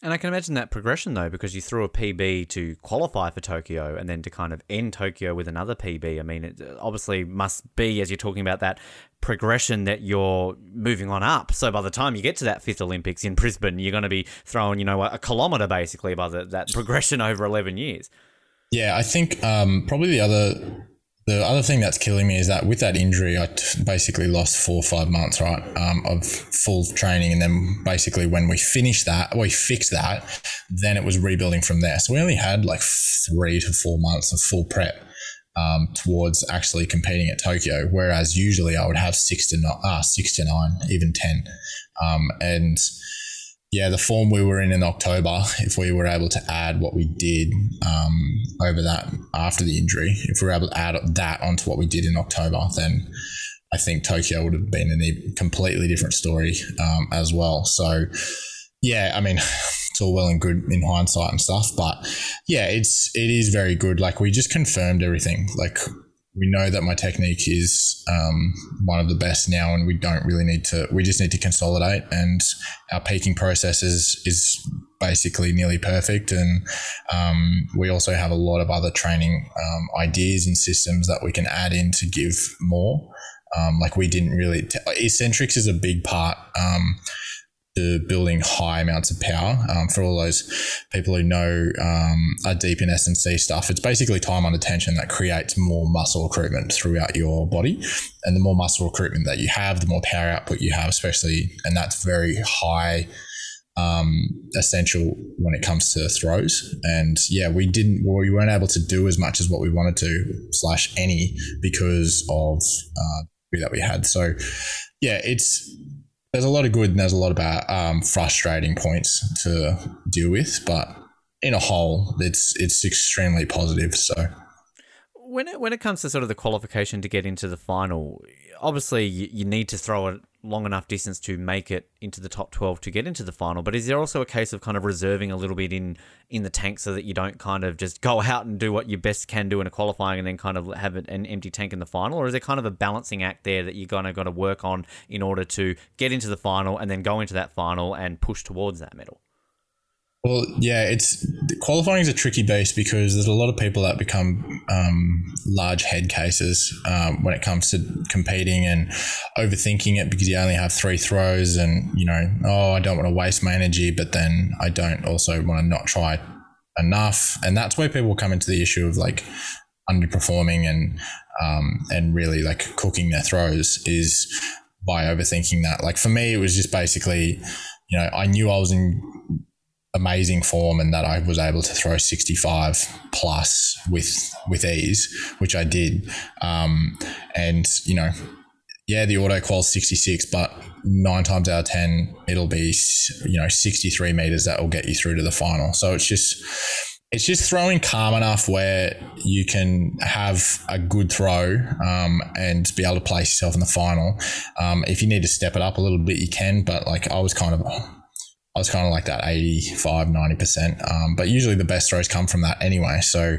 And I can imagine that progression though, because you threw a PB to qualify for Tokyo and then to kind of end Tokyo with another PB. I mean, it obviously must be, as you're talking about that progression, that you're moving on up. So by the time you get to that fifth Olympics in Brisbane, you're going to be throwing, you know, a kilometre basically by the, that progression over 11 years. Yeah, I think um, probably the other the other thing that's killing me is that with that injury, I t- basically lost four or five months, right, um, of full training. And then basically when we finished that, we fixed that, then it was rebuilding from there. So we only had like three to four months of full prep um, towards actually competing at Tokyo. Whereas usually I would have six to, no- uh, six to nine, even 10. Um, and yeah, the form we were in in October, if we were able to add what we did um, over that after the injury, if we were able to add that onto what we did in October, then I think Tokyo would have been a completely different story um, as well. So, yeah, I mean, it's all well and good in hindsight and stuff, but yeah, it's it is very good. Like we just confirmed everything. Like we know that my technique is um, one of the best now, and we don't really need to. We just need to consolidate, and our peaking process is is basically nearly perfect. And um, we also have a lot of other training um, ideas and systems that we can add in to give more. Um, like we didn't really. T- eccentrics is a big part to building high amounts of power. Um, for all those people who know um, are deep in S&C stuff, it's basically time under tension that creates more muscle recruitment throughout your body. And the more muscle recruitment that you have, the more power output you have, especially, and that's very high um, essential when it comes to throws. And yeah, we didn't, well, we weren't able to do as much as what we wanted to, slash any, because of uh, that we had. So yeah, it's there's a lot of good and there's a lot of bad, um, frustrating points to deal with, but in a whole, it's it's extremely positive. So when it when it comes to sort of the qualification to get into the final, obviously you, you need to throw it long enough distance to make it into the top 12 to get into the final but is there also a case of kind of reserving a little bit in in the tank so that you don't kind of just go out and do what you best can do in a qualifying and then kind of have an empty tank in the final? Or is there kind of a balancing act there that you're going to got to work on in order to get into the final and then go into that final and push towards that medal well, yeah, it's qualifying is a tricky beast because there's a lot of people that become um, large head cases um, when it comes to competing and overthinking it because you only have three throws and you know, oh, I don't want to waste my energy, but then I don't also want to not try enough, and that's where people come into the issue of like underperforming and um, and really like cooking their throws is by overthinking that. Like for me, it was just basically, you know, I knew I was in amazing form and that I was able to throw 65 plus with with ease, which I did. Um, and you know, yeah, the auto qual 66, but nine times out of 10, it'll be, you know, 63 meters that will get you through to the final. So it's just, it's just throwing calm enough where you can have a good throw um, and be able to place yourself in the final. Um, if you need to step it up a little bit, you can, but like I was kind of I was kind of like that 85, 90%. Um, but usually the best throws come from that anyway. So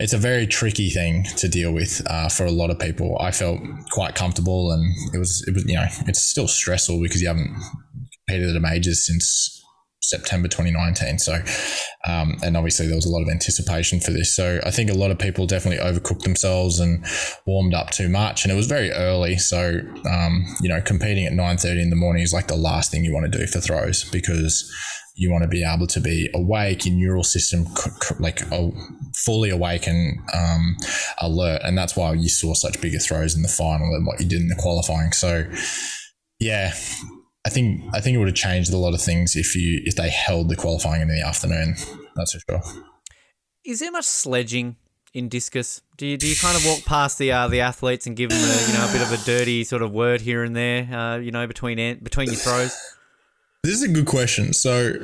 it's a very tricky thing to deal with uh, for a lot of people. I felt quite comfortable and it was, it was, you know, it's still stressful because you haven't competed at a majors since September 2019. So, um, and obviously there was a lot of anticipation for this. So I think a lot of people definitely overcooked themselves and warmed up too much. And it was very early. So, um, you know, competing at 9.30 in the morning is like the last thing you want to do for throws because you want to be able to be awake, your neural system like fully awake and um, alert. And that's why you saw such bigger throws in the final than what you did in the qualifying. So, yeah, I think I think it would have changed a lot of things if you if they held the qualifying in the afternoon. That's for sure. Is there much sledging in discus? Do you do you kind of walk past the uh, the athletes and give them a, you know a bit of a dirty sort of word here and there, uh, you know, between between your throws? This is a good question. So,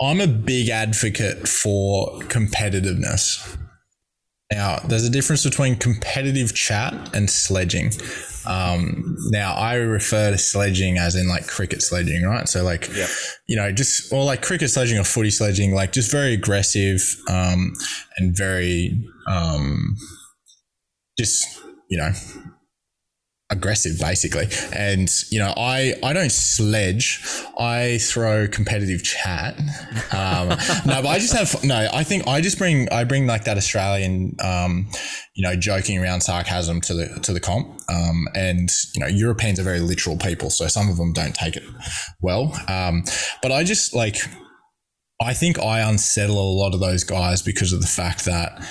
I'm a big advocate for competitiveness. Now, there's a difference between competitive chat and sledging. Um, now, I refer to sledging as in like cricket sledging, right? So, like, yep. you know, just or like cricket sledging or footy sledging, like just very aggressive um, and very um, just, you know, aggressive basically. And you know i i don't sledge. I throw competitive chat. Um, no but i just have no i think i just bring i bring like that australian um, you know joking around sarcasm to the to the comp. Um, and you know europeans are very literal people so some of them don't take it well. Um, but i just like i think i unsettle a lot of those guys because of the fact that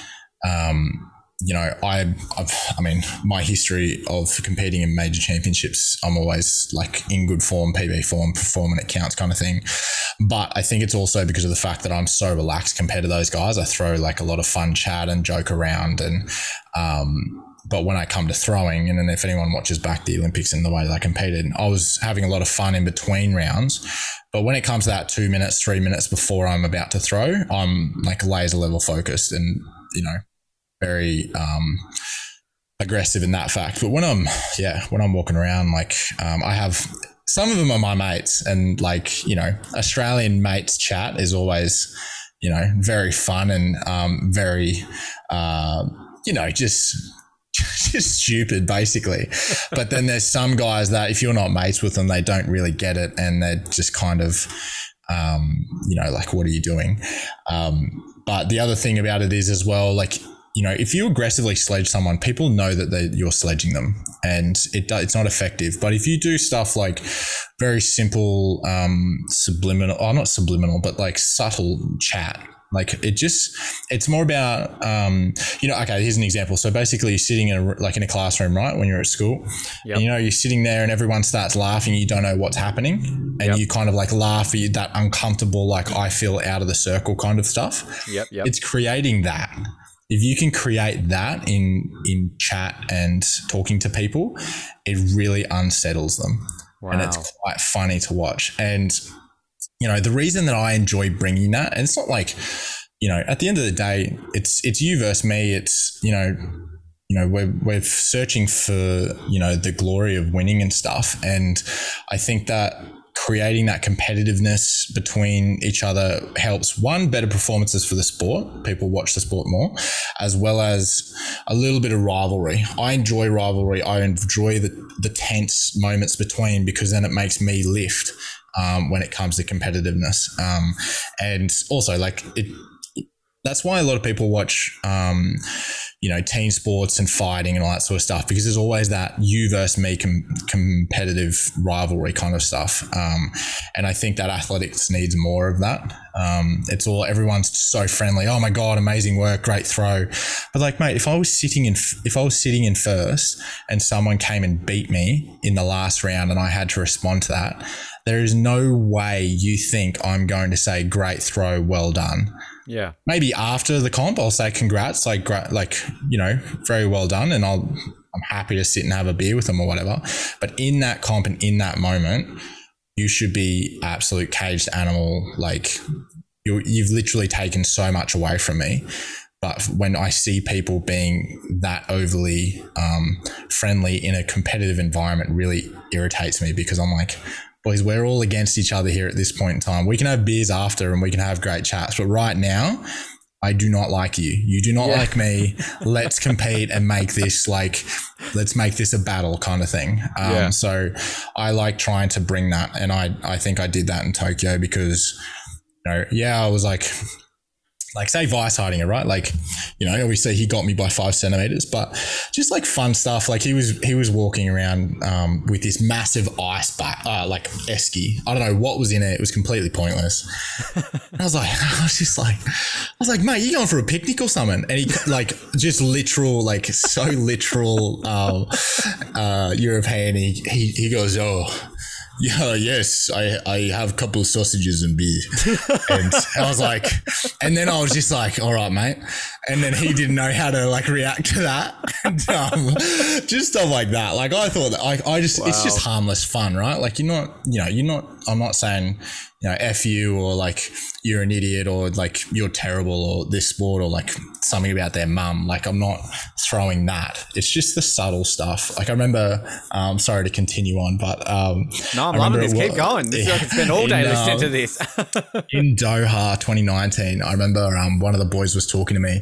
um, you know, I, I've, I mean, my history of competing in major championships, I'm always like in good form, PB form, perform when it counts kind of thing. But I think it's also because of the fact that I'm so relaxed compared to those guys. I throw like a lot of fun chat and joke around and, um, but when I come to throwing, and then if anyone watches back the Olympics and the way that I competed, I was having a lot of fun in between rounds. But when it comes to that two minutes, three minutes before I'm about to throw, I'm like laser level focused and, you know, very um, aggressive in that fact. But when I'm, yeah, when I'm walking around, like um, I have some of them are my mates, and like you know, Australian mates chat is always, you know, very fun and um, very, uh, you know, just just stupid basically but then there's some guys that if you're not mates with them they don't really get it and they're just kind of um, you know like what are you doing um, but the other thing about it is as well like you know, if you aggressively sledge someone, people know that you're sledging them, and it it's not effective. But if you do stuff like very simple, um, subliminal, or oh, not subliminal, but like subtle chat, like it just, it's more about, um, you know, okay, here's an example. So basically you're sitting in a, like in a classroom, right? When you're at school, yep. and, you know, you're sitting there and everyone starts laughing. You don't know what's happening. And yep. you kind of like laugh at that uncomfortable, like I feel out of the circle kind of stuff. Yep. Yep. It's creating that if you can create that in in chat and talking to people, it really unsettles them, wow. and it's quite funny to watch. And you know, the reason that I enjoy bringing that, and it's not like, you know, at the end of the day, it's it's you versus me. It's you know, you know we're we're searching for you know the glory of winning and stuff, and I think that creating that competitiveness between each other helps one better performances for the sport people watch the sport more as well as a little bit of rivalry. I enjoy rivalry. I enjoy the, the tense moments between because then it makes me lift um, when it comes to competitiveness. Um, and also like it that's why a lot of people watch um, you know team sports and fighting and all that sort of stuff because there's always that you versus me com- competitive rivalry kind of stuff. Um, and i think that athletics needs more of that. Um, it's all everyone's so friendly. Oh my god amazing work great throw. But like mate if i was sitting in if i was sitting in first and someone came and beat me in the last round and i had to respond to that there is no way you think i'm going to say great throw well done Yeah. maybe after the comp I'll say congrats like like you know very well done and I'll I'm happy to sit and have a beer with them or whatever but in that comp and in that moment you should be absolute caged animal like you you've literally taken so much away from me but when I see people being that overly um, friendly in a competitive environment really irritates me because I'm like boys, we're all against each other here at this point in time. We can have beers after and we can have great chats, but right now, I do not like you. You do not like me. Let's compete and make this like, let's make this a battle kind of thing. Um, Yeah. So I like trying to bring that, and I I think I did that in Tokyo because, you know, yeah, I was like. Lukas Weisshaidinger, right? Like, you know, obviously he got me by five centimeters, but just like fun stuff. Like he was he was walking around um, with this massive ice back, uh, like esky. I don't know what was in it. It was completely pointless. I was like, I was just like, I was like, mate, you going for a picnic or something? And he like just literal, like so literal, um, uh, European. He, he he goes, oh. Yeah, yes, I, I have a couple of sausages and beer. And I was like, and then I was just like, all right, mate. And then he didn't know how to like react to that. And um, just stuff like that. Like I thought that I, I just, it's just harmless fun, right? Like you're not, you know, you're not, I'm not saying, you know, F you or like you're an idiot or like you're terrible or this sport or like something about their mum. Like I'm not throwing that. It's just the subtle stuff. Like I remember, um, sorry to continue on, but um, No, I'm loving this. Keep going. This I could spend all In, day listening um, to this. in Doha 2019, I remember um, one of the boys was talking to me.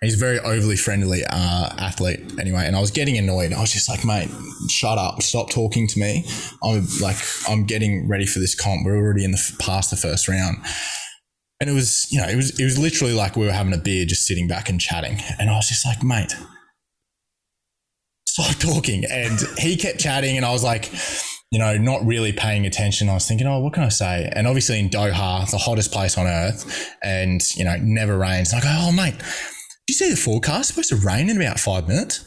He's a very overly friendly uh, athlete, anyway. And I was getting annoyed. I was just like, mate, shut up, stop talking to me. I'm like, I'm getting ready for this comp. We're already in the past the first round. And it was, you know, it was it was literally like we were having a beer, just sitting back and chatting. And I was just like, mate, stop talking. And he kept chatting, and I was like, you know, not really paying attention. I was thinking, oh, what can I say? And obviously in Doha, the hottest place on earth, and you know, never rains. And I go, oh mate, do you see the forecast? It's supposed to rain in about five minutes.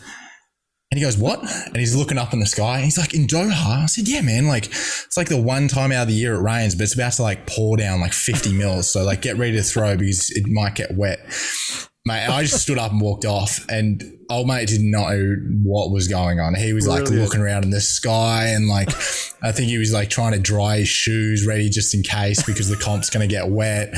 And he goes, What? And he's looking up in the sky. And he's like, In Doha? I said, Yeah, man. Like, it's like the one time out of the year it rains, but it's about to like pour down like 50 mils. So, like, get ready to throw because it might get wet. Mate, I just stood up and walked off. And old mate didn't know what was going on. He was like looking around in the sky and like, I think he was like trying to dry his shoes ready just in case because the comp's going to get wet.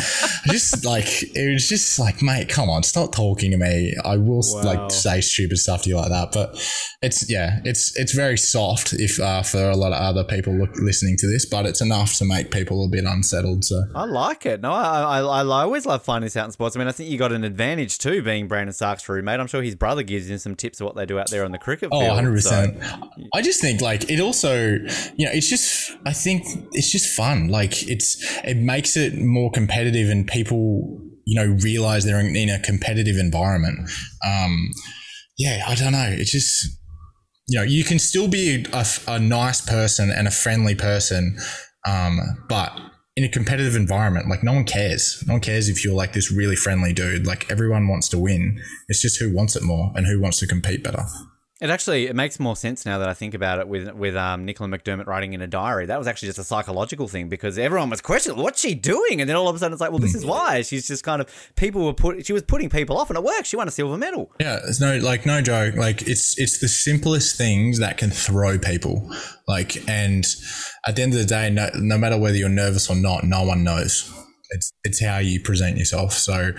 Just like, it was just like, mate, come on, stop talking to me. I will Wow. like say stupid stuff to you like that. But it's, yeah, it's, it's very soft if, uh, for a lot of other people look, listening to this, but it's enough to make people a bit unsettled. So, I like it. No, I, I, I always love finding this out in sports. I mean, I think you got an advantage too, being Brandon Starc's roommate. I'm sure his brother gives him some tips of what they do out there on the cricket Oh, field. 100%. so- I just think like it also, you know, it's just, I think it's just fun. Like it's, it makes it more competitive and people, you know, realize they're in, in a competitive environment. Um, yeah, I don't know. It's just, you know, you can still be a, a nice person and a friendly person, um, but in a competitive environment, like no one cares. No one cares if you're like this really friendly dude. Like everyone wants to win. It's just who wants it more and who wants to compete better. It actually it makes more sense now that I think about it with with um, Nicola McDermott writing in a diary. That was actually just a psychological thing because everyone was questioning what's she doing, and then all of a sudden it's like, well, this is why she's just kind of people were put she was putting people off, and it worked. She won a silver medal. Yeah, it's no like no joke. Like it's it's the simplest things that can throw people. Like and at the end of the day, no, no matter whether you're nervous or not, no one knows. It's it's how you present yourself. So,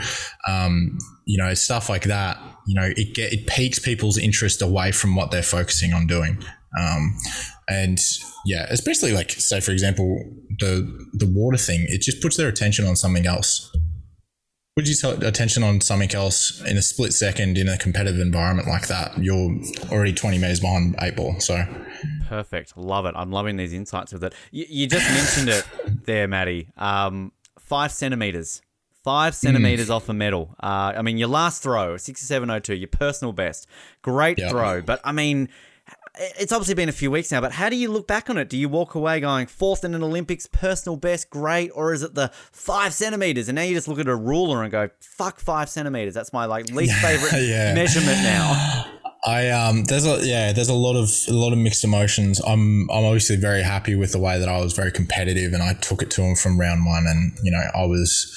um, you know, stuff like that. You know, it get it piques people's interest away from what they're focusing on doing. Um, and yeah, especially like say for example the the water thing, it just puts their attention on something else. Would you tell attention on something else in a split second in a competitive environment like that? You're already 20 meters behind eight ball. So Perfect. Love it. I'm loving these insights with it. You, you just mentioned it there, Maddie. Um, five centimeters. Five centimeters off a medal. Uh, I mean, your last throw, 67.02, your personal best. Great throw. But I mean, it's obviously been a few weeks now, but how do you look back on it? Do you walk away going fourth in an Olympics, personal best, great, or is it the five centimeters? And now you just look at a ruler and go, fuck five centimeters. That's my like least favorite Yeah. measurement now. I um there's a yeah there's a lot of a lot of mixed emotions. I'm I'm obviously very happy with the way that I was very competitive and I took it to him from round one and you know I was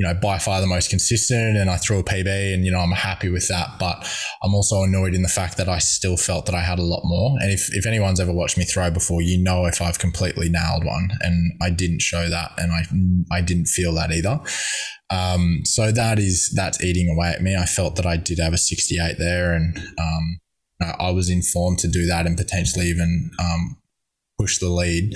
you know by far the most consistent and I threw a PB and you know I'm happy with that. But I'm also annoyed in the fact that I still felt that I had a lot more. And if if anyone's ever watched me throw before, you know if I've completely nailed one and I didn't show that and I I didn't feel that either. Um, so that is that's eating away at me. I felt that I did have a 68 there, and um, I was informed to do that and potentially even um, push the lead.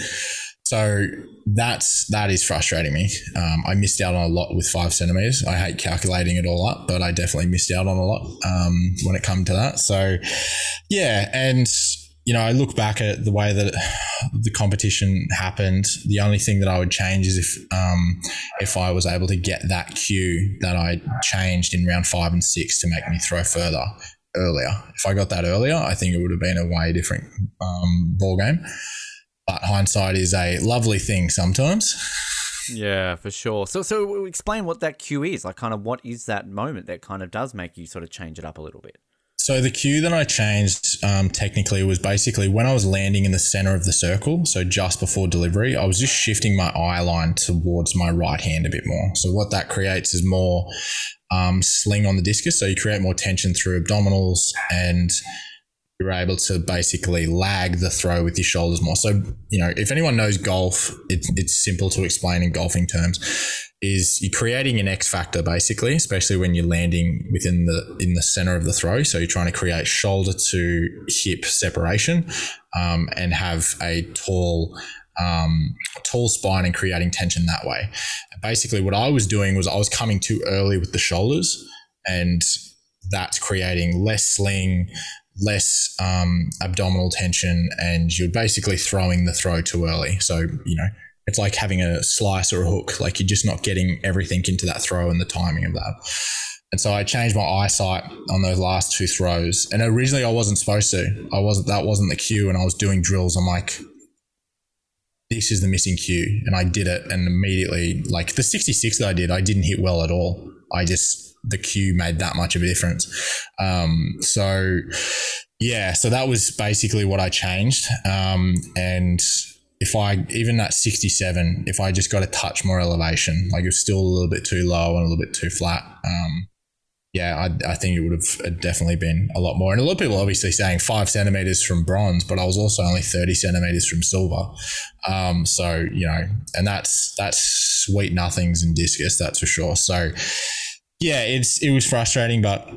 So that's that is frustrating me. Um, I missed out on a lot with five centimeters. I hate calculating it all up, but I definitely missed out on a lot um, when it come to that. So yeah, and you know, I look back at the way that the competition happened. The only thing that I would change is if um, if I was able to get that cue that I changed in round five and six to make me throw further earlier. If I got that earlier, I think it would have been a way different um, ball game. But hindsight is a lovely thing sometimes. Yeah, for sure. So, so explain what that cue is. Like, kind of, what is that moment that kind of does make you sort of change it up a little bit? So the cue that I changed um, technically was basically when I was landing in the center of the circle, so just before delivery, I was just shifting my eye line towards my right hand a bit more. So what that creates is more um, sling on the discus. So you create more tension through abdominals and you're able to basically lag the throw with your shoulders more. So, you know, if anyone knows golf, it's, it's simple to explain in golfing terms. Is you're creating an X factor basically, especially when you're landing within the in the center of the throw. So you're trying to create shoulder to hip separation, um, and have a tall um, tall spine and creating tension that way. Basically, what I was doing was I was coming too early with the shoulders, and that's creating less sling, less um, abdominal tension, and you're basically throwing the throw too early. So, you know, it's like having a slice or a hook, like you're just not getting everything into that throw and the timing of that. And so I changed my eyesight on those last two throws. And originally I wasn't supposed to. I wasn't that wasn't the cue and I was doing drills. I'm like, this is the missing cue. And I did it and immediately like the 66 that I did, I didn't hit well at all. I just the cue made that much of a difference. Um, so yeah, so that was basically what I changed. Um, and if I even at 67, if I just got a touch more elevation, like it was still a little bit too low and a little bit too flat. Um, yeah, I, I think it would have definitely been a lot more. And a lot of people obviously saying five centimeters from bronze, but I was also only 30 centimeters from silver. Um, so, you know, and that's, that's sweet nothings in discus, that's for sure. So, yeah, it's, it was frustrating, but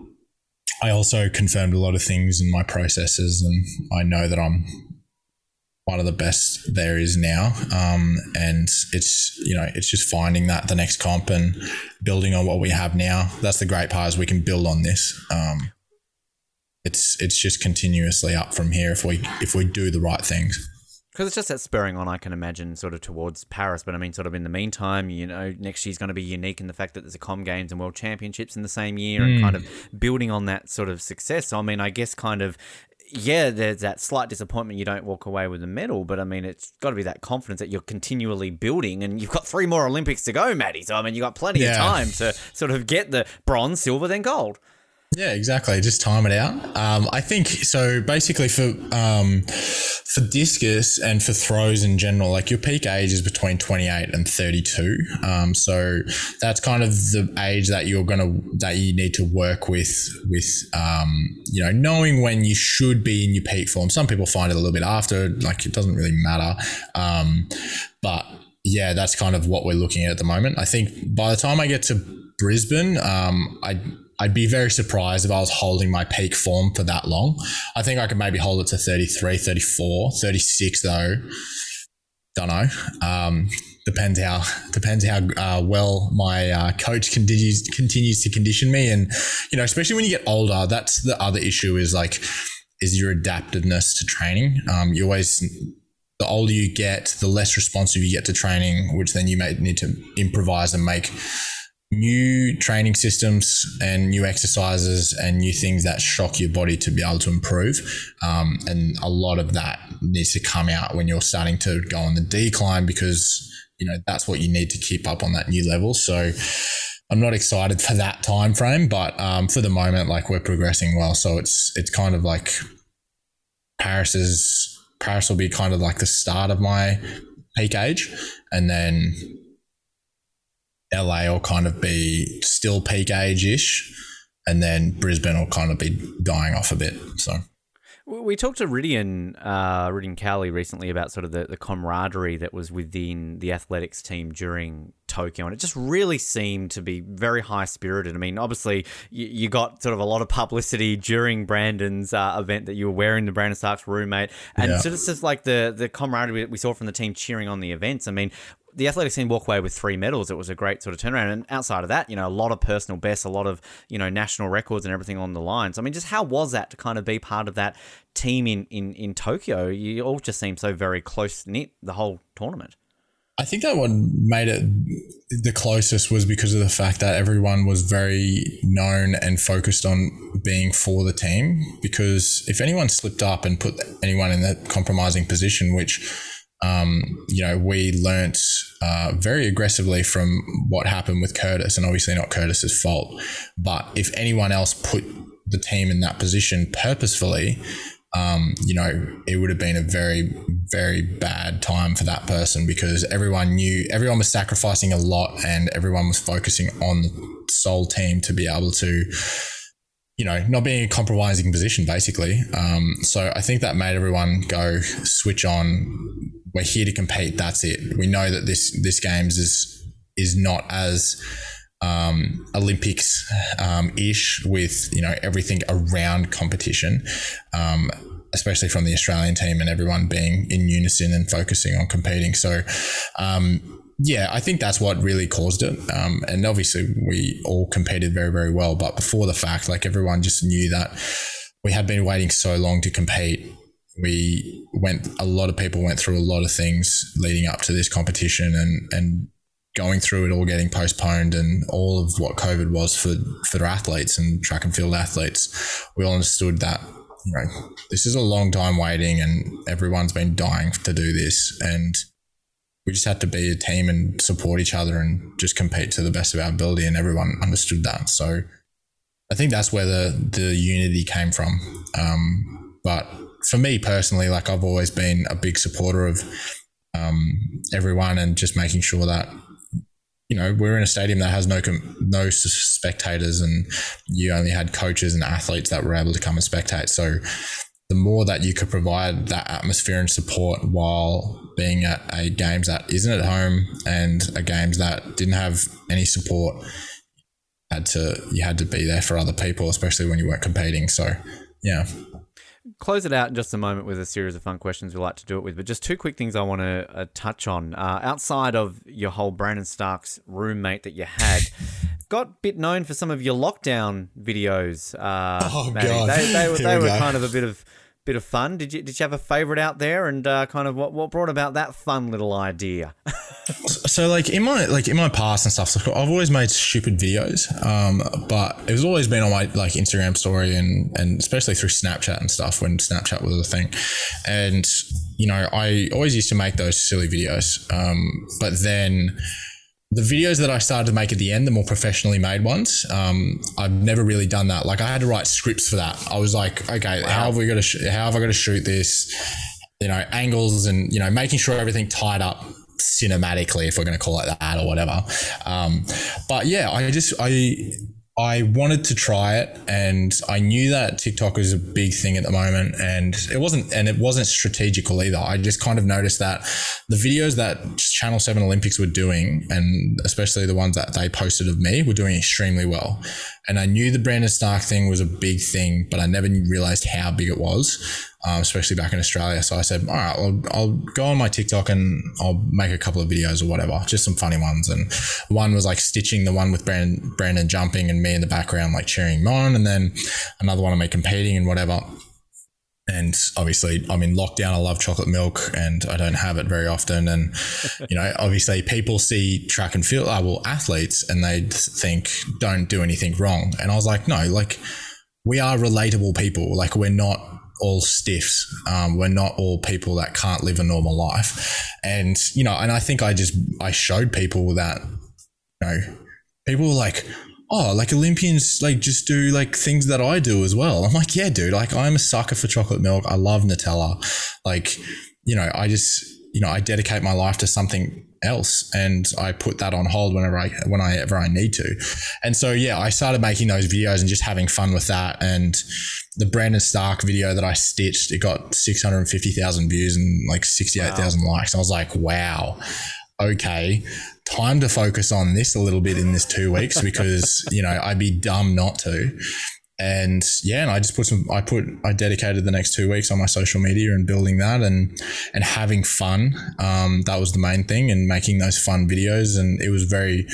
I also confirmed a lot of things in my processes and I know that I'm one of the best there is now. Um, and it's, you know, it's just finding that the next comp and building on what we have now. That's the great part is we can build on this. Um, it's, it's just continuously up from here if we, if we do the right things. Because it's just that spurring on, I can imagine, sort of towards Paris. But I mean, sort of in the meantime, you know, next year's going to be unique in the fact that there's a Com Games and World Championships in the same year and kind hmm. of building on that sort of success. So, I mean, I guess kind of, yeah, there's that slight disappointment you don't walk away with a medal, but I mean, it's got to be that confidence that you're continually building and you've got three more Olympics to go, Maddie. So, I mean, you've got plenty of time to sort of get the bronze, silver, then gold. Yeah, exactly. Just time it out. Um, I think so. Basically, for um, for discus and for throws in general, like your peak age is between twenty eight and thirty two. Um, so that's kind of the age that you're gonna that you need to work with with um, you know knowing when you should be in your peak form. Some people find it a little bit after, like it doesn't really matter. Um, but yeah, that's kind of what we're looking at at the moment. I think by the time I get to Brisbane, um, I I'd be very surprised if I was holding my peak form for that long. I think I could maybe hold it to 33, 34, 36 though. Don't know. Um, depends how depends how uh, well my uh, coach continues continues to condition me, and you know, especially when you get older, that's the other issue is like is your adaptiveness to training. Um, you always the older you get, the less responsive you get to training, which then you may need to improvise and make new training systems and new exercises and new things that shock your body to be able to improve. Um, and a lot of that needs to come out when you're starting to go on the decline because you know that's what you need to keep up on that new level. So. I'm not excited for that time frame, but um, for the moment, like we're progressing well. So it's it's kind of like Paris is Paris will be kind of like the start of my peak age, and then LA will kind of be still peak age ish, and then Brisbane will kind of be dying off a bit. So. We talked to Rhydian, uh, Rhydian Cowley recently about sort of the, the camaraderie that was within the athletics team during Tokyo, and it just really seemed to be very high spirited. I mean, obviously, you, you, got sort of a lot of publicity during Brandon's uh, event that you were wearing the Brandon Starc's roommate, and yeah. sort of just like the the camaraderie we saw from the team cheering on the events. I mean, the athletic team walk away with three medals. It was a great sort of turnaround. And outside of that, you know, a lot of personal bests, a lot of, you know, national records and everything on the lines. I mean, just how was that to kind of be part of that team in, in, in Tokyo? You all just seem so very close knit the whole tournament. I think that what made it the closest was because of the fact that everyone was very known and focused on being for the team. Because if anyone slipped up and put anyone in that compromising position, which um, you know, we learnt uh, very aggressively from what happened with Curtis, and obviously not Curtis's fault. But if anyone else put the team in that position purposefully, um, you know, it would have been a very, very bad time for that person because everyone knew, everyone was sacrificing a lot and everyone was focusing on the sole team to be able to, you know, not being a compromising position, basically. Um, so I think that made everyone go switch on we're here to compete. That's it. We know that this this games is is not as um, Olympics um, ish with you know everything around competition, um, especially from the Australian team and everyone being in unison and focusing on competing. So. Um, yeah, I think that's what really caused it. Um, and obviously, we all competed very, very well. But before the fact, like everyone just knew that we had been waiting so long to compete we went a lot of people went through a lot of things leading up to this competition and and going through it all getting postponed and all of what covid was for for athletes and track and field athletes we all understood that you know this is a long time waiting and everyone's been dying to do this. And we just had to be a team and support each other and just compete to the best of our ability and everyone understood that. So i think that's where the the unity came from. Um, but for me personally, like I've always been a big supporter of um, everyone and just making sure that you know we're in a stadium that has no no spectators and you only had coaches and athletes that were able to come and spectate. So the more that you could provide that atmosphere and support while being at a games that isn't at home and a games that didn't have any support had to you had to be there for other people especially when you weren't competing so yeah close it out in just a moment with a series of fun questions we like to do it with. But just two quick things I want to uh, touch on. Uh, outside of your whole Brandon Starc's roommate that you had, got bit known for some of your lockdown videos. Uh, oh, God. They, they, were, they were kind of a bit of bit of fun. Did you did you have a favorite out there, and uh, kind of what, what brought about that fun little idea? so like in my like in my past and stuff, I've always made stupid videos, um, but it was always been on my like Instagram story and and especially through Snapchat and stuff when Snapchat was a thing, and you know I always used to make those silly videos, um, but then the videos that I started to make at the end, the more professionally made ones, um, I've never really done that. Like I had to write scripts for that. I was like, okay, wow. how have we got to, sh- how have I got to shoot this? You know, angles and you know, making sure everything tied up cinematically, if we're going to call it that or whatever. Um, but yeah, I just I I wanted to try it and I knew that TikTok was a big thing at the moment and it wasn't and it wasn't strategical either. I just kind of noticed that the videos that Channel 7 Olympics were doing and especially the ones that they posted of me were doing extremely well. And I knew the Brandon Starc thing was a big thing, but I never realized how big it was, um, especially back in Australia. So I said, all right, I'll, I'll go on my TikTok and I'll make a couple of videos or whatever, just some funny ones. And one was like stitching the one with Brandon, Brandon jumping and me in the background, like cheering him on. And then another one of me competing and whatever and obviously I'm in lockdown. I love chocolate milk and I don't have it very often. And, you know, obviously people see track and field, uh, well, athletes and they think don't do anything wrong. And I was like, no, like we are relatable people. Like we're not all stiffs. Um, we're not all people that can't live a normal life. And, you know, and I think I just, I showed people that, you know, people were like, oh, like Olympians like just do like things that I do as well. I'm like, yeah, dude, like I'm a sucker for chocolate milk. I love Nutella. Like, you know, I just, you know, I dedicate my life to something else and I put that on hold whenever I when I ever I need to. And so yeah, I started making those videos and just having fun with that. And the Brandon Starc video that I stitched, it got 650,000 views and like 68,000 wow. likes. I was like, wow, okay, time to focus on this a little bit in this two weeks because you know I'd be dumb not to. And yeah, and I just put some. I put. I dedicated the next two weeks on my social media and building that and and having fun. Um, that was the main thing, and making those fun videos. And it was very.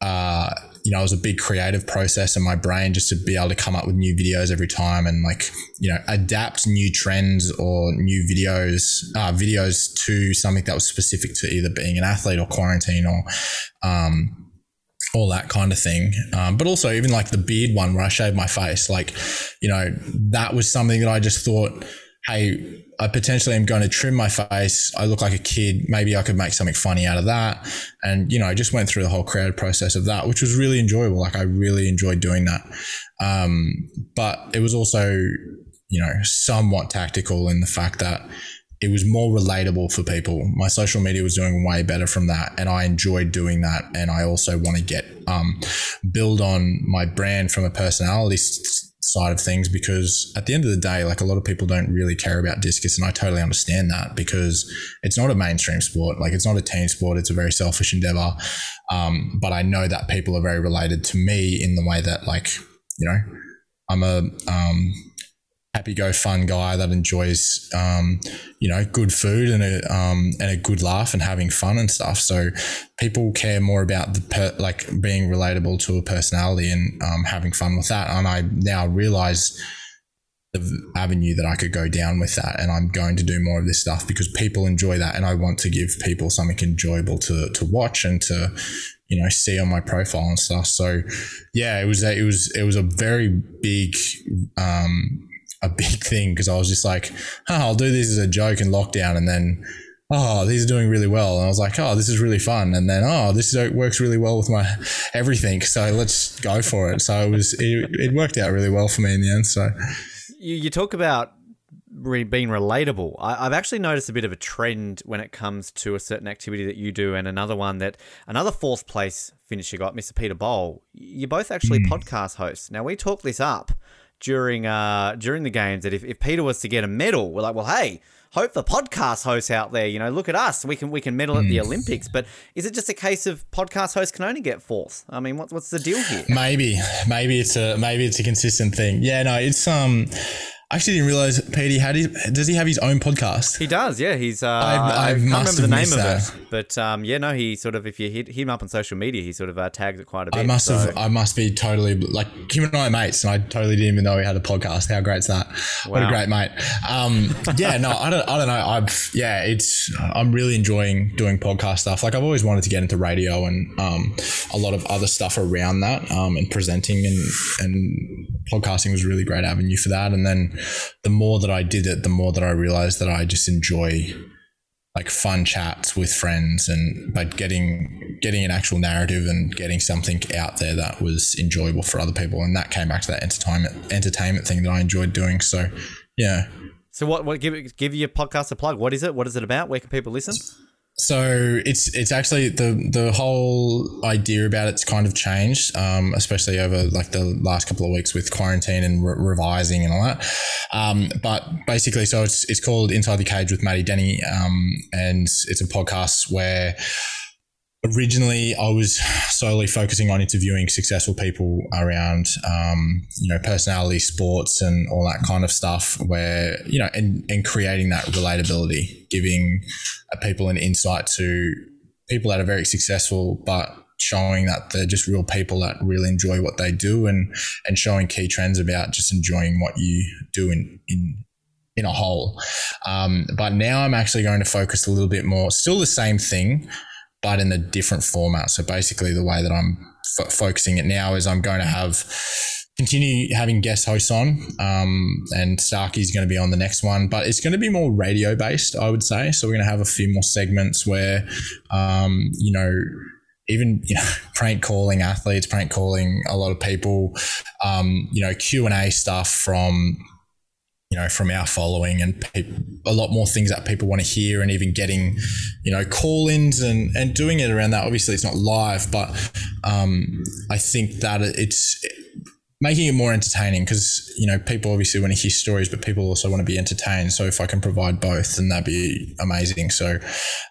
Uh, you know, it was a big creative process in my brain just to be able to come up with new videos every time and like, you know, adapt new trends or new videos, uh, videos to something that was specific to either being an athlete or quarantine or, um, all that kind of thing. Um, but also even like the beard one where I shaved my face, like, you know, that was something that I just thought, hey, I potentially am going to trim my face. I look like a kid. Maybe I could make something funny out of that. And, you know, I just went through the whole creative process of that, which was really enjoyable. Like I really enjoyed doing that. Um, but it was also, you know, somewhat tactical in the fact that it was more relatable for people. My social media was doing way better from that, and I enjoyed doing that. And I also want to get um, build on my brand from a personality side of things because at the end of the day, like a lot of people don't really care about discus, and I totally understand that because it's not a mainstream sport. Like it's not a team sport. It's a very selfish endeavor. Um, but I know that people are very related to me in the way that, like, you know, I'm a um, happy go fun guy that enjoys um, you know good food and a um, and a good laugh and having fun and stuff. So people care more about the per, like being relatable to a personality and um, having fun with that. And I now realize the avenue that I could go down with that. And I'm going to do more of this stuff because people enjoy that. And I want to give people something enjoyable to to watch and to you know see on my profile and stuff. So yeah it was a, it was it was a very big um a big thing because I was just like, oh, I'll do this as a joke in lockdown, and then oh, these are doing really well, and I was like, oh, this is really fun, and then oh, this is, works really well with my everything, so let's go for it. So it was it, it worked out really well for me in the end. So you, you talk about being relatable. I, have actually noticed a bit of a trend when it comes to a certain activity that you do, and another one that another fourth place finisher got, Mr. Peter Bol. You're both actually mm. podcast hosts. Now we talk this up during uh during the games that if, if Peter was to get a medal, we're like, well, hey, hope the podcast hosts out there, you know, look at us, we can we can medal at the hmm. Olympics. But is it just a case of podcast hosts can only get fourth? I mean, what, what's the deal here? Maybe, maybe it's a maybe it's a consistent thing. Yeah, no, it's um. I actually didn't realize Petey had his, does he have his own podcast? He does, yeah. He's uh, I, I, I can't remember the name of it, but um, yeah, no, he sort of if you hit him up on social media, he sort of uh, tags it quite a bit. I must so. have, I must be totally like him and I are mates, and I totally didn't even know he had a podcast. How great's that? Wow. What a great mate. Um, yeah, no, I don't, I don't know. I've yeah, it's I'm really enjoying doing podcast stuff. Like I've always wanted to get into radio and um, a lot of other stuff around that, um, and presenting and and podcasting was a really great avenue for that. And then the more that I did it, the more that I realized that I just enjoy like fun chats with friends and but getting getting an actual narrative and getting something out there that was enjoyable for other people. And that came back to that entertainment entertainment thing that I enjoyed doing. So yeah. So what what give give your podcast a plug. What is it? What is it about? Where can people listen so it's it's actually the the whole idea about it's kind of changed, um, especially over like the last couple of weeks with quarantine and re- revising and all that. Um, but basically, so it's it's called Inside the Cage with Matty Denny, um, and it's a podcast where originally I was solely focusing on interviewing successful people around, um, you know, personality, sports, and all that kind of stuff. Where you know, and and creating that relatability, giving uh, people an insight to people that are very successful, but showing that they're just real people that really enjoy what they do, and and showing key trends about just enjoying what you do in in in a whole. Um, but now I'm actually going to focus a little bit more, still the same thing, but in a different format. So basically, the way that I'm f- focusing it now is I'm going to have continue having guest hosts on, um, and Starkey's going to be on the next one, but it's going to be more radio based, I would say. So we're going to have a few more segments where, um, you know, even you know prank calling athletes, prank calling a lot of people, um, you know Q and A stuff from you know, from our following and pe- a lot more things that people want to hear and even getting, you know, call-ins and, and doing it around that. Obviously it's not live, but um, I think that it's making it more entertaining because, you know, people obviously want to hear stories, but people also want to be entertained. So if I can provide both, then that'd be amazing. So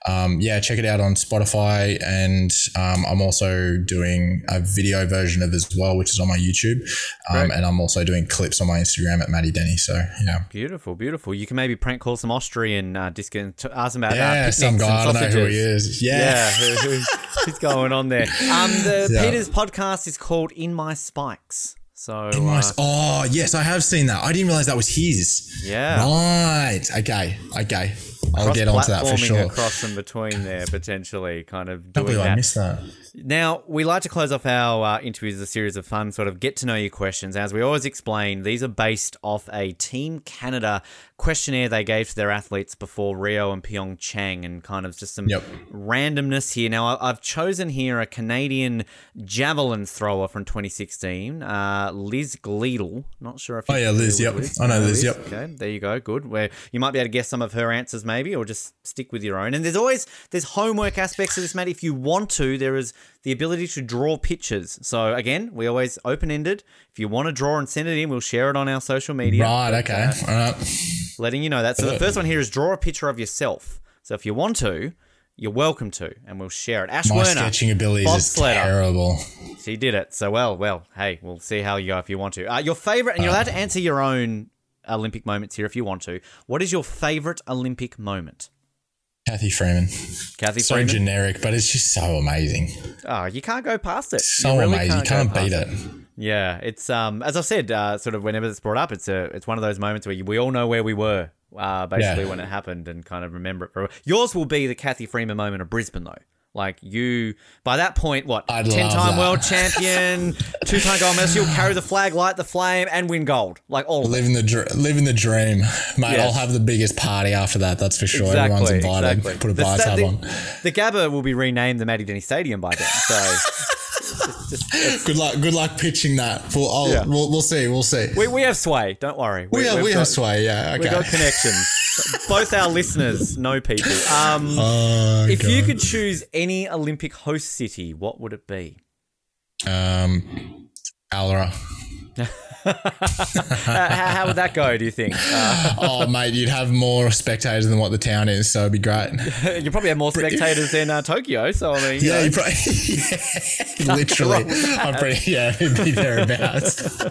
um, yeah, check it out on Spotify. And um, I'm also doing a video version of it as well, which is on my YouTube. Um, and I'm also doing clips on my Instagram at maddie Denny. So yeah. Beautiful, beautiful. You can maybe prank call some Austrian uh, disc and t- ask them about uh, Yeah, picnics some guy, I don't know who he is. Yeah. Yeah, who, who's, who's going on there? Um, the Yeah. Peter's podcast is called In My Spikes. So my- uh, oh yes, I have seen that. I didn't realize that was his. Yeah. Right. Okay. Okay. I'll get onto that for sure. across and between there, potentially, kind of doing believe I that. missed that. Now, we like to close off our uh, interviews a series of fun, sort of get to know you questions. As we always explain, these are based off a Team Canada questionnaire they gave to their athletes before Rio and Pyeongchang, and kind of just some Yep. randomness here. Now, I've chosen here a Canadian javelin thrower from 2016, uh, Liz Gleadle. Not sure if Oh, yeah, Liz, yep. with I know Uh, Liz, yep. Okay, there you go. Good. Where you might be able to guess some of her answers, maybe, or just stick with your own. And there's always there's homework aspects of this, Matt. If you want to, there is the ability to draw pictures. So again, we always open ended. If you want to draw and send it in, we'll share it on our social media. Right. Okay. uh, All right. letting you know that. So the first one here is draw a picture of yourself. So if you want to, you're welcome to, and we'll share it. Ash My Werner, sketching abilities Bob is Slater. terrible. She did it. So well, well. Hey, we'll see how you go if you want to. Uh, your favorite, and you're allowed to answer your own Olympic moments here if you want to. What is your favorite Olympic moment? Cathy Freeman. Cathy So Freeman. generic, but it's just so amazing. oh, you can't go past it. So You really amazing. You can't beat past it. Yeah, it's um as I've said, uh, sort of whenever it's brought up, it's a it's one of those moments where you, we all know where we were, uh, basically Yeah. when it happened, and kind of remember it. For yours will be the Cathy Freeman moment of Brisbane, though. Like you, by that point, what I'd ten-time world champion, two-time gold medalist, you'll carry the flag, light the flame, and win gold. Like all. Living the dr- living the dream, mate. Yes. I'll have the biggest party after that. That's for sure. Everyone's invited. Put a The bar tab the, on. the Gabba will be renamed the Matty Denny Stadium by then. So just, just, it's- Good luck. Good luck pitching that. We'll, Yeah. we'll, we'll see. We'll see. we, we have sway. Don't worry. we have, we've we got- have sway. Yeah. Okay. We've got connections. Both our listeners know people. Um, Oh, if you could choose any Olympic host city, what would it be? um, Allora. Uh, how, how would that go? Do you think? Uh, oh, mate, you'd have more spectators than what the town is, so it'd be great. you probably have more spectators than uh, Tokyo. So I mean, Yeah, you probably. yeah, literally. I'm pretty. Yeah, it'd be thereabouts.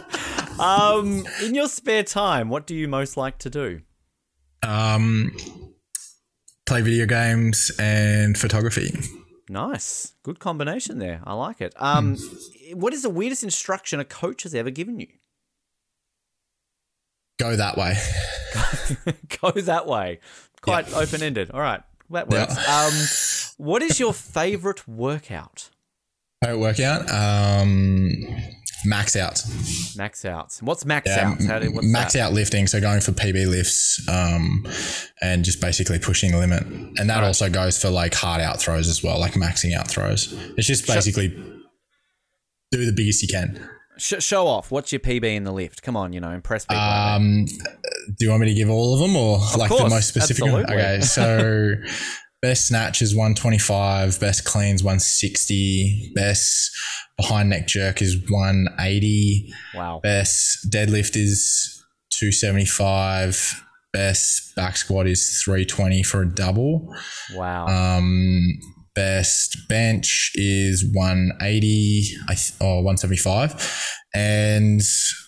um, in your spare time, what do you most like to do? Um, play video games and photography. Nice, good combination there. I like it. Um, Hmm. what is the weirdest instruction a coach has ever given you? Go that way. Go that way. Quite open ended. All right, that works. Um, what is your favorite workout? Favorite workout. Um, max out. Max out. What's max Yeah, outs? How do, what's max that? out lifting. So going for PB lifts, um, and just basically pushing the limit. And that also goes for like hard out throws as well, like maxing out throws. It's just basically do the biggest you can. Sh- show off. What's your PB in the lift? Come on, you know, impress people. Um, do you want me to give all of them or like the most specific? one? absolutely. Okay, so best snatch is 125, best cleans 160, best behind neck jerk is 180, wow. best deadlift is 275, best back squat is 320 for a double. Wow. Um, best bench is 180 I th- or 175. And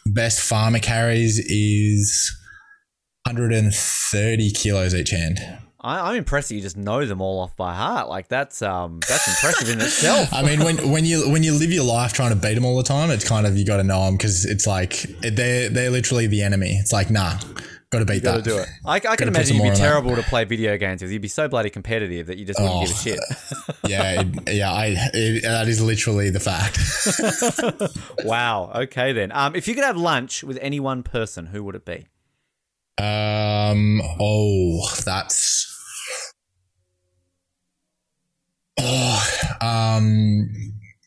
best farmer carries is 130 kilos each hand. I, I'm impressed that you just know them all off by heart. Like that's um that's impressive in itself. I mean, when when you when you live your life trying to beat them all the time, it's kind of you got to know them because it's like they're they're literally the enemy. It's like nah, got to beat Gotta that. do it. I, I can imagine some you'd be on that. terrible to play video games with. You'd be so bloody competitive that you just wouldn't Oh, give a shit. yeah, it, yeah. I it, that is literally the fact. wow. Okay then. Um, if you could have lunch with any one person, who would it be? Um. Oh, that's. Oh, um,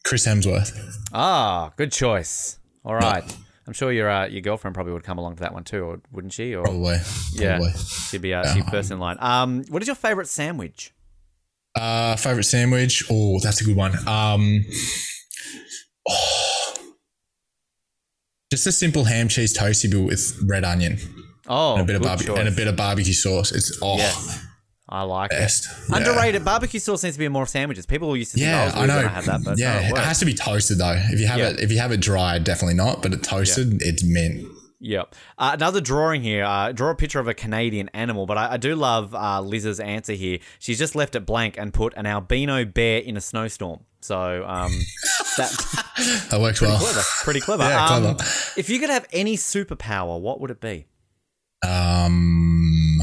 Chris Hemsworth. Ah, good choice. All right. I'm sure your uh, your girlfriend probably would come along to that one too, or wouldn't she? Or Probably. yeah, Probably. she'd be uh, she'd first in line. Um, what is your favorite sandwich? Uh, favorite sandwich. Oh, that's a good one. Um. oh. just a simple ham cheese toasty, but with red onion Oh, and a bit of barbecue and a bit of barbecue sauce. It's oh Yes, I like best. it. Yeah. Underrated barbecue sauce needs to be in more sandwiches. People used to think, Yeah, oh, I know. Have that, but yeah, no, it it has to be toasted though. If you have Yeah. it, if you have it dry, definitely not. But it toasted, it's mint. Yep. Uh, another drawing here. Uh, draw a picture of a Canadian animal, but I, I do love uh, Liz's answer here. She's just left it blank and put an albino bear in a snowstorm. So um, that That works well. clever, pretty clever. Yeah, Um, clever. if you could have any superpower, what would it be? Um,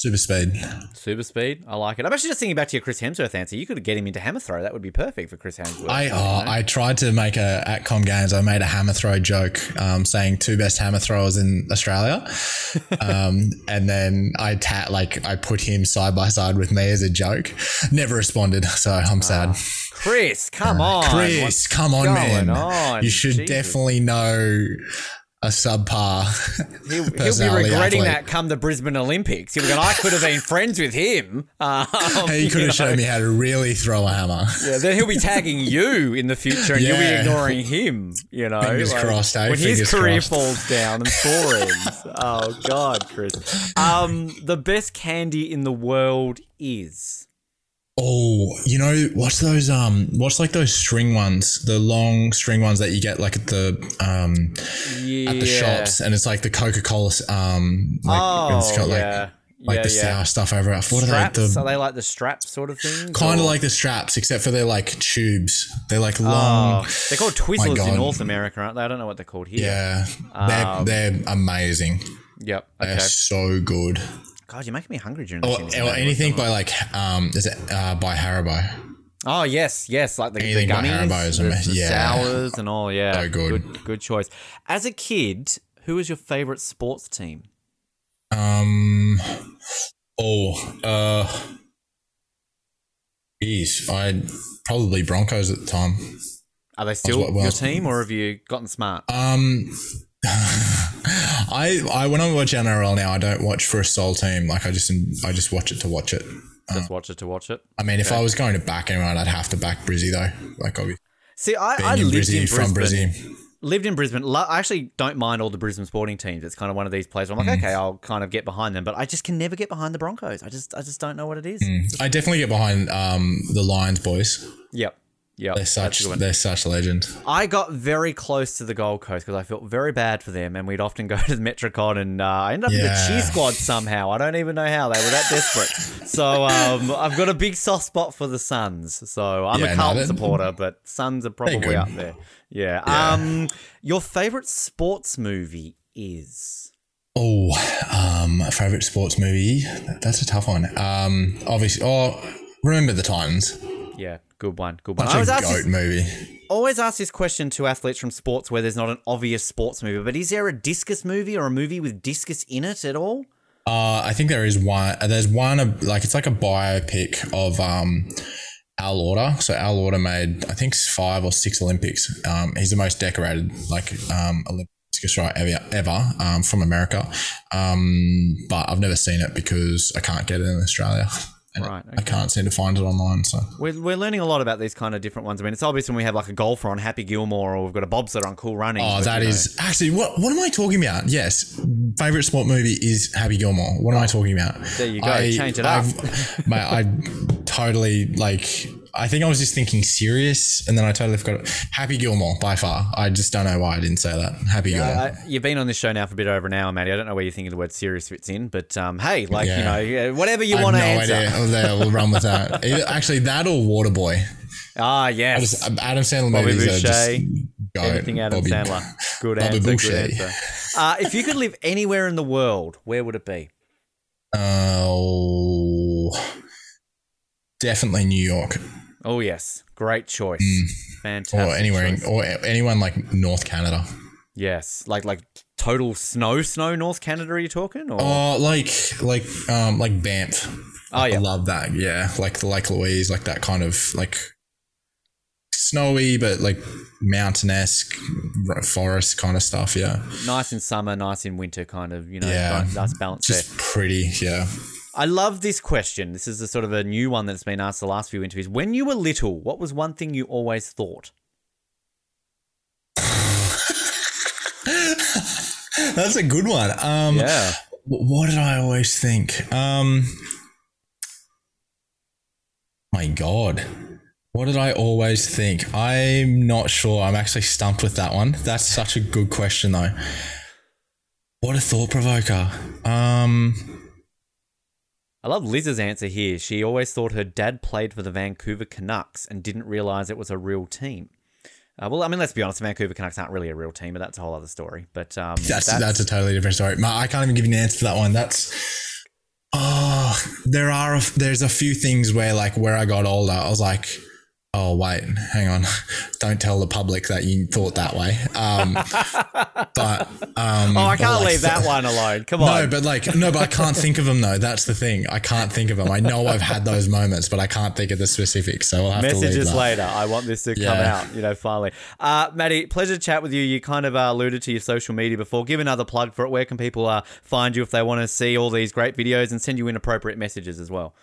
super speed. Super speed. I like it. I'm actually just thinking back to your Chris Hemsworth answer. You could get him into hammer throw. That would be perfect for Chris Hemsworth. I oh. I tried to make a at Com Games. I made a hammer throw joke, um, saying two best hammer throwers in Australia, um, and then I ta- like I put him side by side with me as a joke. Never responded, so I'm sad. Chris, come on. Chris, What's come on, going man! on? You should Jesus. definitely know a subpar. He'll, he'll be regretting athlete. that come the Brisbane Olympics. He'll be going, I could have been friends with him. Um, He could have know. shown me how to really throw a hammer. Yeah, then he'll be tagging you in the future, and you'll be ignoring him. You know, Fingers crossed, eh? When his Fingers career crossed. falls down and Thor ends. Oh God, Chris. Um, the best candy in the world is. Oh, you know, what's those? Um, what's like those string ones? The long string ones that you get like at the um Yeah. at the shops, and it's like the Coca Cola. Um, like, Oh, it's got like yeah. like yeah, the yeah. sour stuff over it. What straps? are they? are The they like the strap sort of thing? kind of like the straps, except for they're like tubes. They're like Oh, long. they're called Twizzlers in North America, aren't they? I don't know what they're called here. yeah, Um, they're they're amazing. Yep. They're so good. God, you're making me hungry during Or, this. or anything by like um, is it uh, by Haribo? Oh yes, yes, like the, the Anything gummies, the, the Yeah. sours and all. Yeah, So good. good, good choice. As a kid, who was your favorite sports team? Um. Oh. Uh. Geez, I probably Broncos at the time. Are they still what- well, your team, or have you gotten smart? Um. I I when I watch NRL now, I don't watch for a sole team. Like I just I just watch it to watch it. Just watch it to watch it. I mean, if I was going to back anyone, I'd have to back Brizzy though. Like obviously, See, I, I in lived Brizzy in from Brisbane. Brizzy. Lived in Brisbane. Lo- I actually don't mind all the Brisbane sporting teams. It's kind of one of these places where I'm Mm. like, okay, I'll kind of get behind them, but I just can never get behind the Broncos. I just, I just don't know what it is. I definitely get behind um the Lions boys. Yep, yep. They're such a good one. they're such legends. I got very close to the Gold Coast because I felt very bad for them, and we'd often go to the Metricon, and uh, I ended up in the Yeah. cheer squad somehow. I don't even know how they were that desperate. So um, I've got a big soft spot for the Suns. So I'm Yeah, a no, Carlton that- supporter, but Suns are probably up there. Yeah. Yeah. Um, your favorite sports movie is? Oh, um, favorite sports movie? That's a tough one. Um, obviously, oh, remember the Titans. Yeah, good one, good one. Such I always a ask, goat this, movie. always ask this question to athletes from sports where there's not an obvious sports movie, but is there a discus movie or a movie with discus in it at all? Uh, I think there is one. uh, There's one uh, like it's like a biopic of um, Al Oerter. So Al Oerter made I think five or six Olympics. Um, he's the most decorated like um, Olympic right ever, ever um, from America. Um, but I've never seen it because I can't get it in Australia. Right, I can't seem to find it online. So We're, we're learning a lot about these kind of different ones. I mean, it's obvious when we have like a golfer on Happy Gilmore or we've got a bobsled on Cool Running. Oh, that is actually what. What am I talking about? Yes, favorite sport movie is Happy Gilmore. What am I oh, talking about? There you go. Change it up. I've- mate, I totally like. I think I was just thinking serious, and then I totally forgot. it. Happy Gilmore by far. I just don't know why I didn't say that. Happy Gilmore. Uh, you've been on this show now for a bit over an hour, Matty. I don't know where you think the word serious fits in, but um, hey, like, Yeah. you know, whatever you want to no answer. idea. There, we'll run with that. Either, actually, that or Waterboy. Ah, yes. just- Adam Sandler Bobby movies are just Boucher, goat. Anything Adam Bobby- Sandler. Good Bobby answer. Boucher. Good answer. Uh, if you could live anywhere in the world, where would it be? Oh, definitely New York Oh, yes. Great choice. Fantastic. Mm. or anywhere, choice. or anyone like North Canada. Yes. Like, like total snow, snow, North Canada, are you talking? Or? Oh, like like um like Banff. Oh, yeah. I love that. Yeah, like the Lake Louise, like that kind of like snowy but like mountain-esque forest kind of stuff. Yeah, nice in summer, nice in winter, kind of, you know, Yeah. nice, nice balance there. just pretty. Yeah. I love this question. This is a sort of a new one that's been asked the last few interviews. When you were little, what was one thing you always thought? That's a good one. Um, Yeah. What did I always think? Um, my God. What did I always think? I'm not sure. I'm actually stumped with that one. That's such a good question, though. What a thought provoker. Um, I love Liz's answer here. She always thought her dad played for the Vancouver Canucks and didn't realize it was a real team. Uh, well, I mean, let's be honest, the Vancouver Canucks aren't really a real team, but that's a whole other story. But um, that's, that's a totally different story. I can't even give you an answer for that one. That's oh, there are a, there's a few things where like where I got older, I was like, oh wait, hang on, don't tell the public that you thought that way. Um, but um, Oh, I can't like, leave that th- one alone. Come on No, but like no, but I can't think of them though. That's the thing. I can't think of them. I know I've had those moments, but I can't think of the specifics. So I'll have to leave Messages that. later. I want this to come out, you know, finally. Uh, Maddie, pleasure to chat with you. You kind of uh, alluded to your social media before. Give another plug for it. Where can people uh, find you if they want to see all these great videos and send you inappropriate messages as well?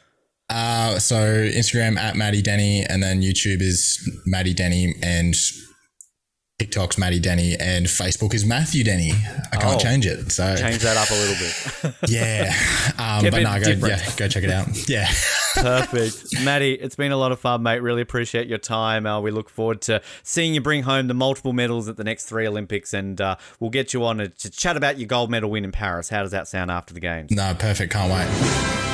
Uh, so Instagram at Maddie Denny, and then YouTube is Maddie Denny, and TikTok's Maddie Denny, and Facebook is Matthew Denny. I can't Oh. change it. So Change that up a little bit. yeah, um, but no, go, different. yeah, go check it out. Yeah, Perfect. Maddie, it's been a lot of fun, mate. Really appreciate your time. Uh, we look forward to seeing you bring home the multiple medals at the next three Olympics, and uh, we'll get you on to, to chat about your gold medal win in Paris. How does that sound after the games? no, perfect. Can't wait.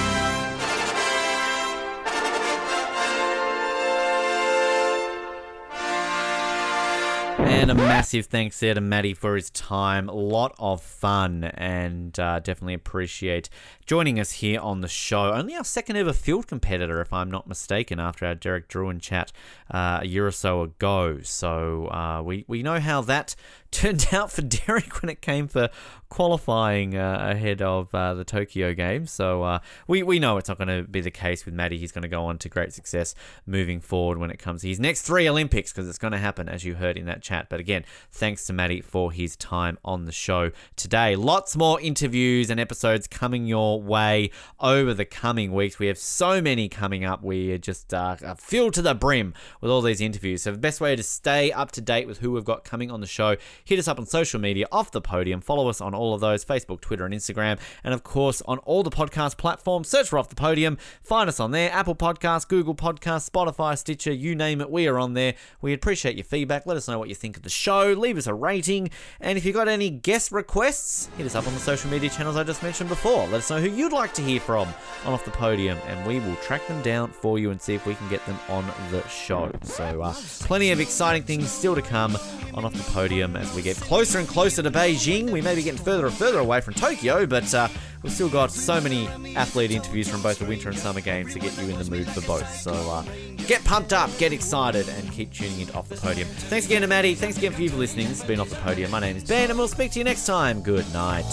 And a massive thanks there to Maddie for his time. A lot of fun and uh, definitely appreciate joining us here on the show. Only our second ever field competitor, if I'm not mistaken, after our Derek Drouin chat uh, a year or so ago. So uh, we, we know how that turned out for Derek when it came for qualifying uh, ahead of uh, the Tokyo Games. So uh, we, we know it's not going to be the case with Maddie. He's going to go on to great success moving forward when it comes to his next three Olympics because it's going to happen, as you heard in that chat. But again, thanks to Maddie for his time on the show today. Lots more interviews and episodes coming your way over the coming weeks. We have so many coming up. We are just uh, filled to the brim with all these interviews. So the best way to stay up to date with who we've got coming on the show, hit us up on social media off the podium. Follow us on all of those Facebook, Twitter, and Instagram. And of course, on all the podcast platforms, search for Off the Podium. Find us on there Apple Podcasts, Google Podcasts, Spotify, Stitcher, you name it. We are on there. We appreciate your feedback. Let us know what you think of the show. Leave us a rating. And if you've got any guest requests, hit us up on the social media channels I just mentioned before. Let us know who you'd like to hear from on Off the Podium, and we will track them down for you and see if we can get them on the show. So, uh, plenty of exciting things still to come on Off the Podium as we get closer and closer to Beijing. We may be getting further and further away from Tokyo, but uh, we've still got so many athlete interviews from both the winter and summer games to get you in the mood for both. So, uh, get pumped up, get excited, and keep tuning in to Off the Podium. Thanks again to Maddie. Thanks again for you for listening. This has been Off the Podium. My name is Ben, and we'll speak to you next time. Good night.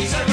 He's a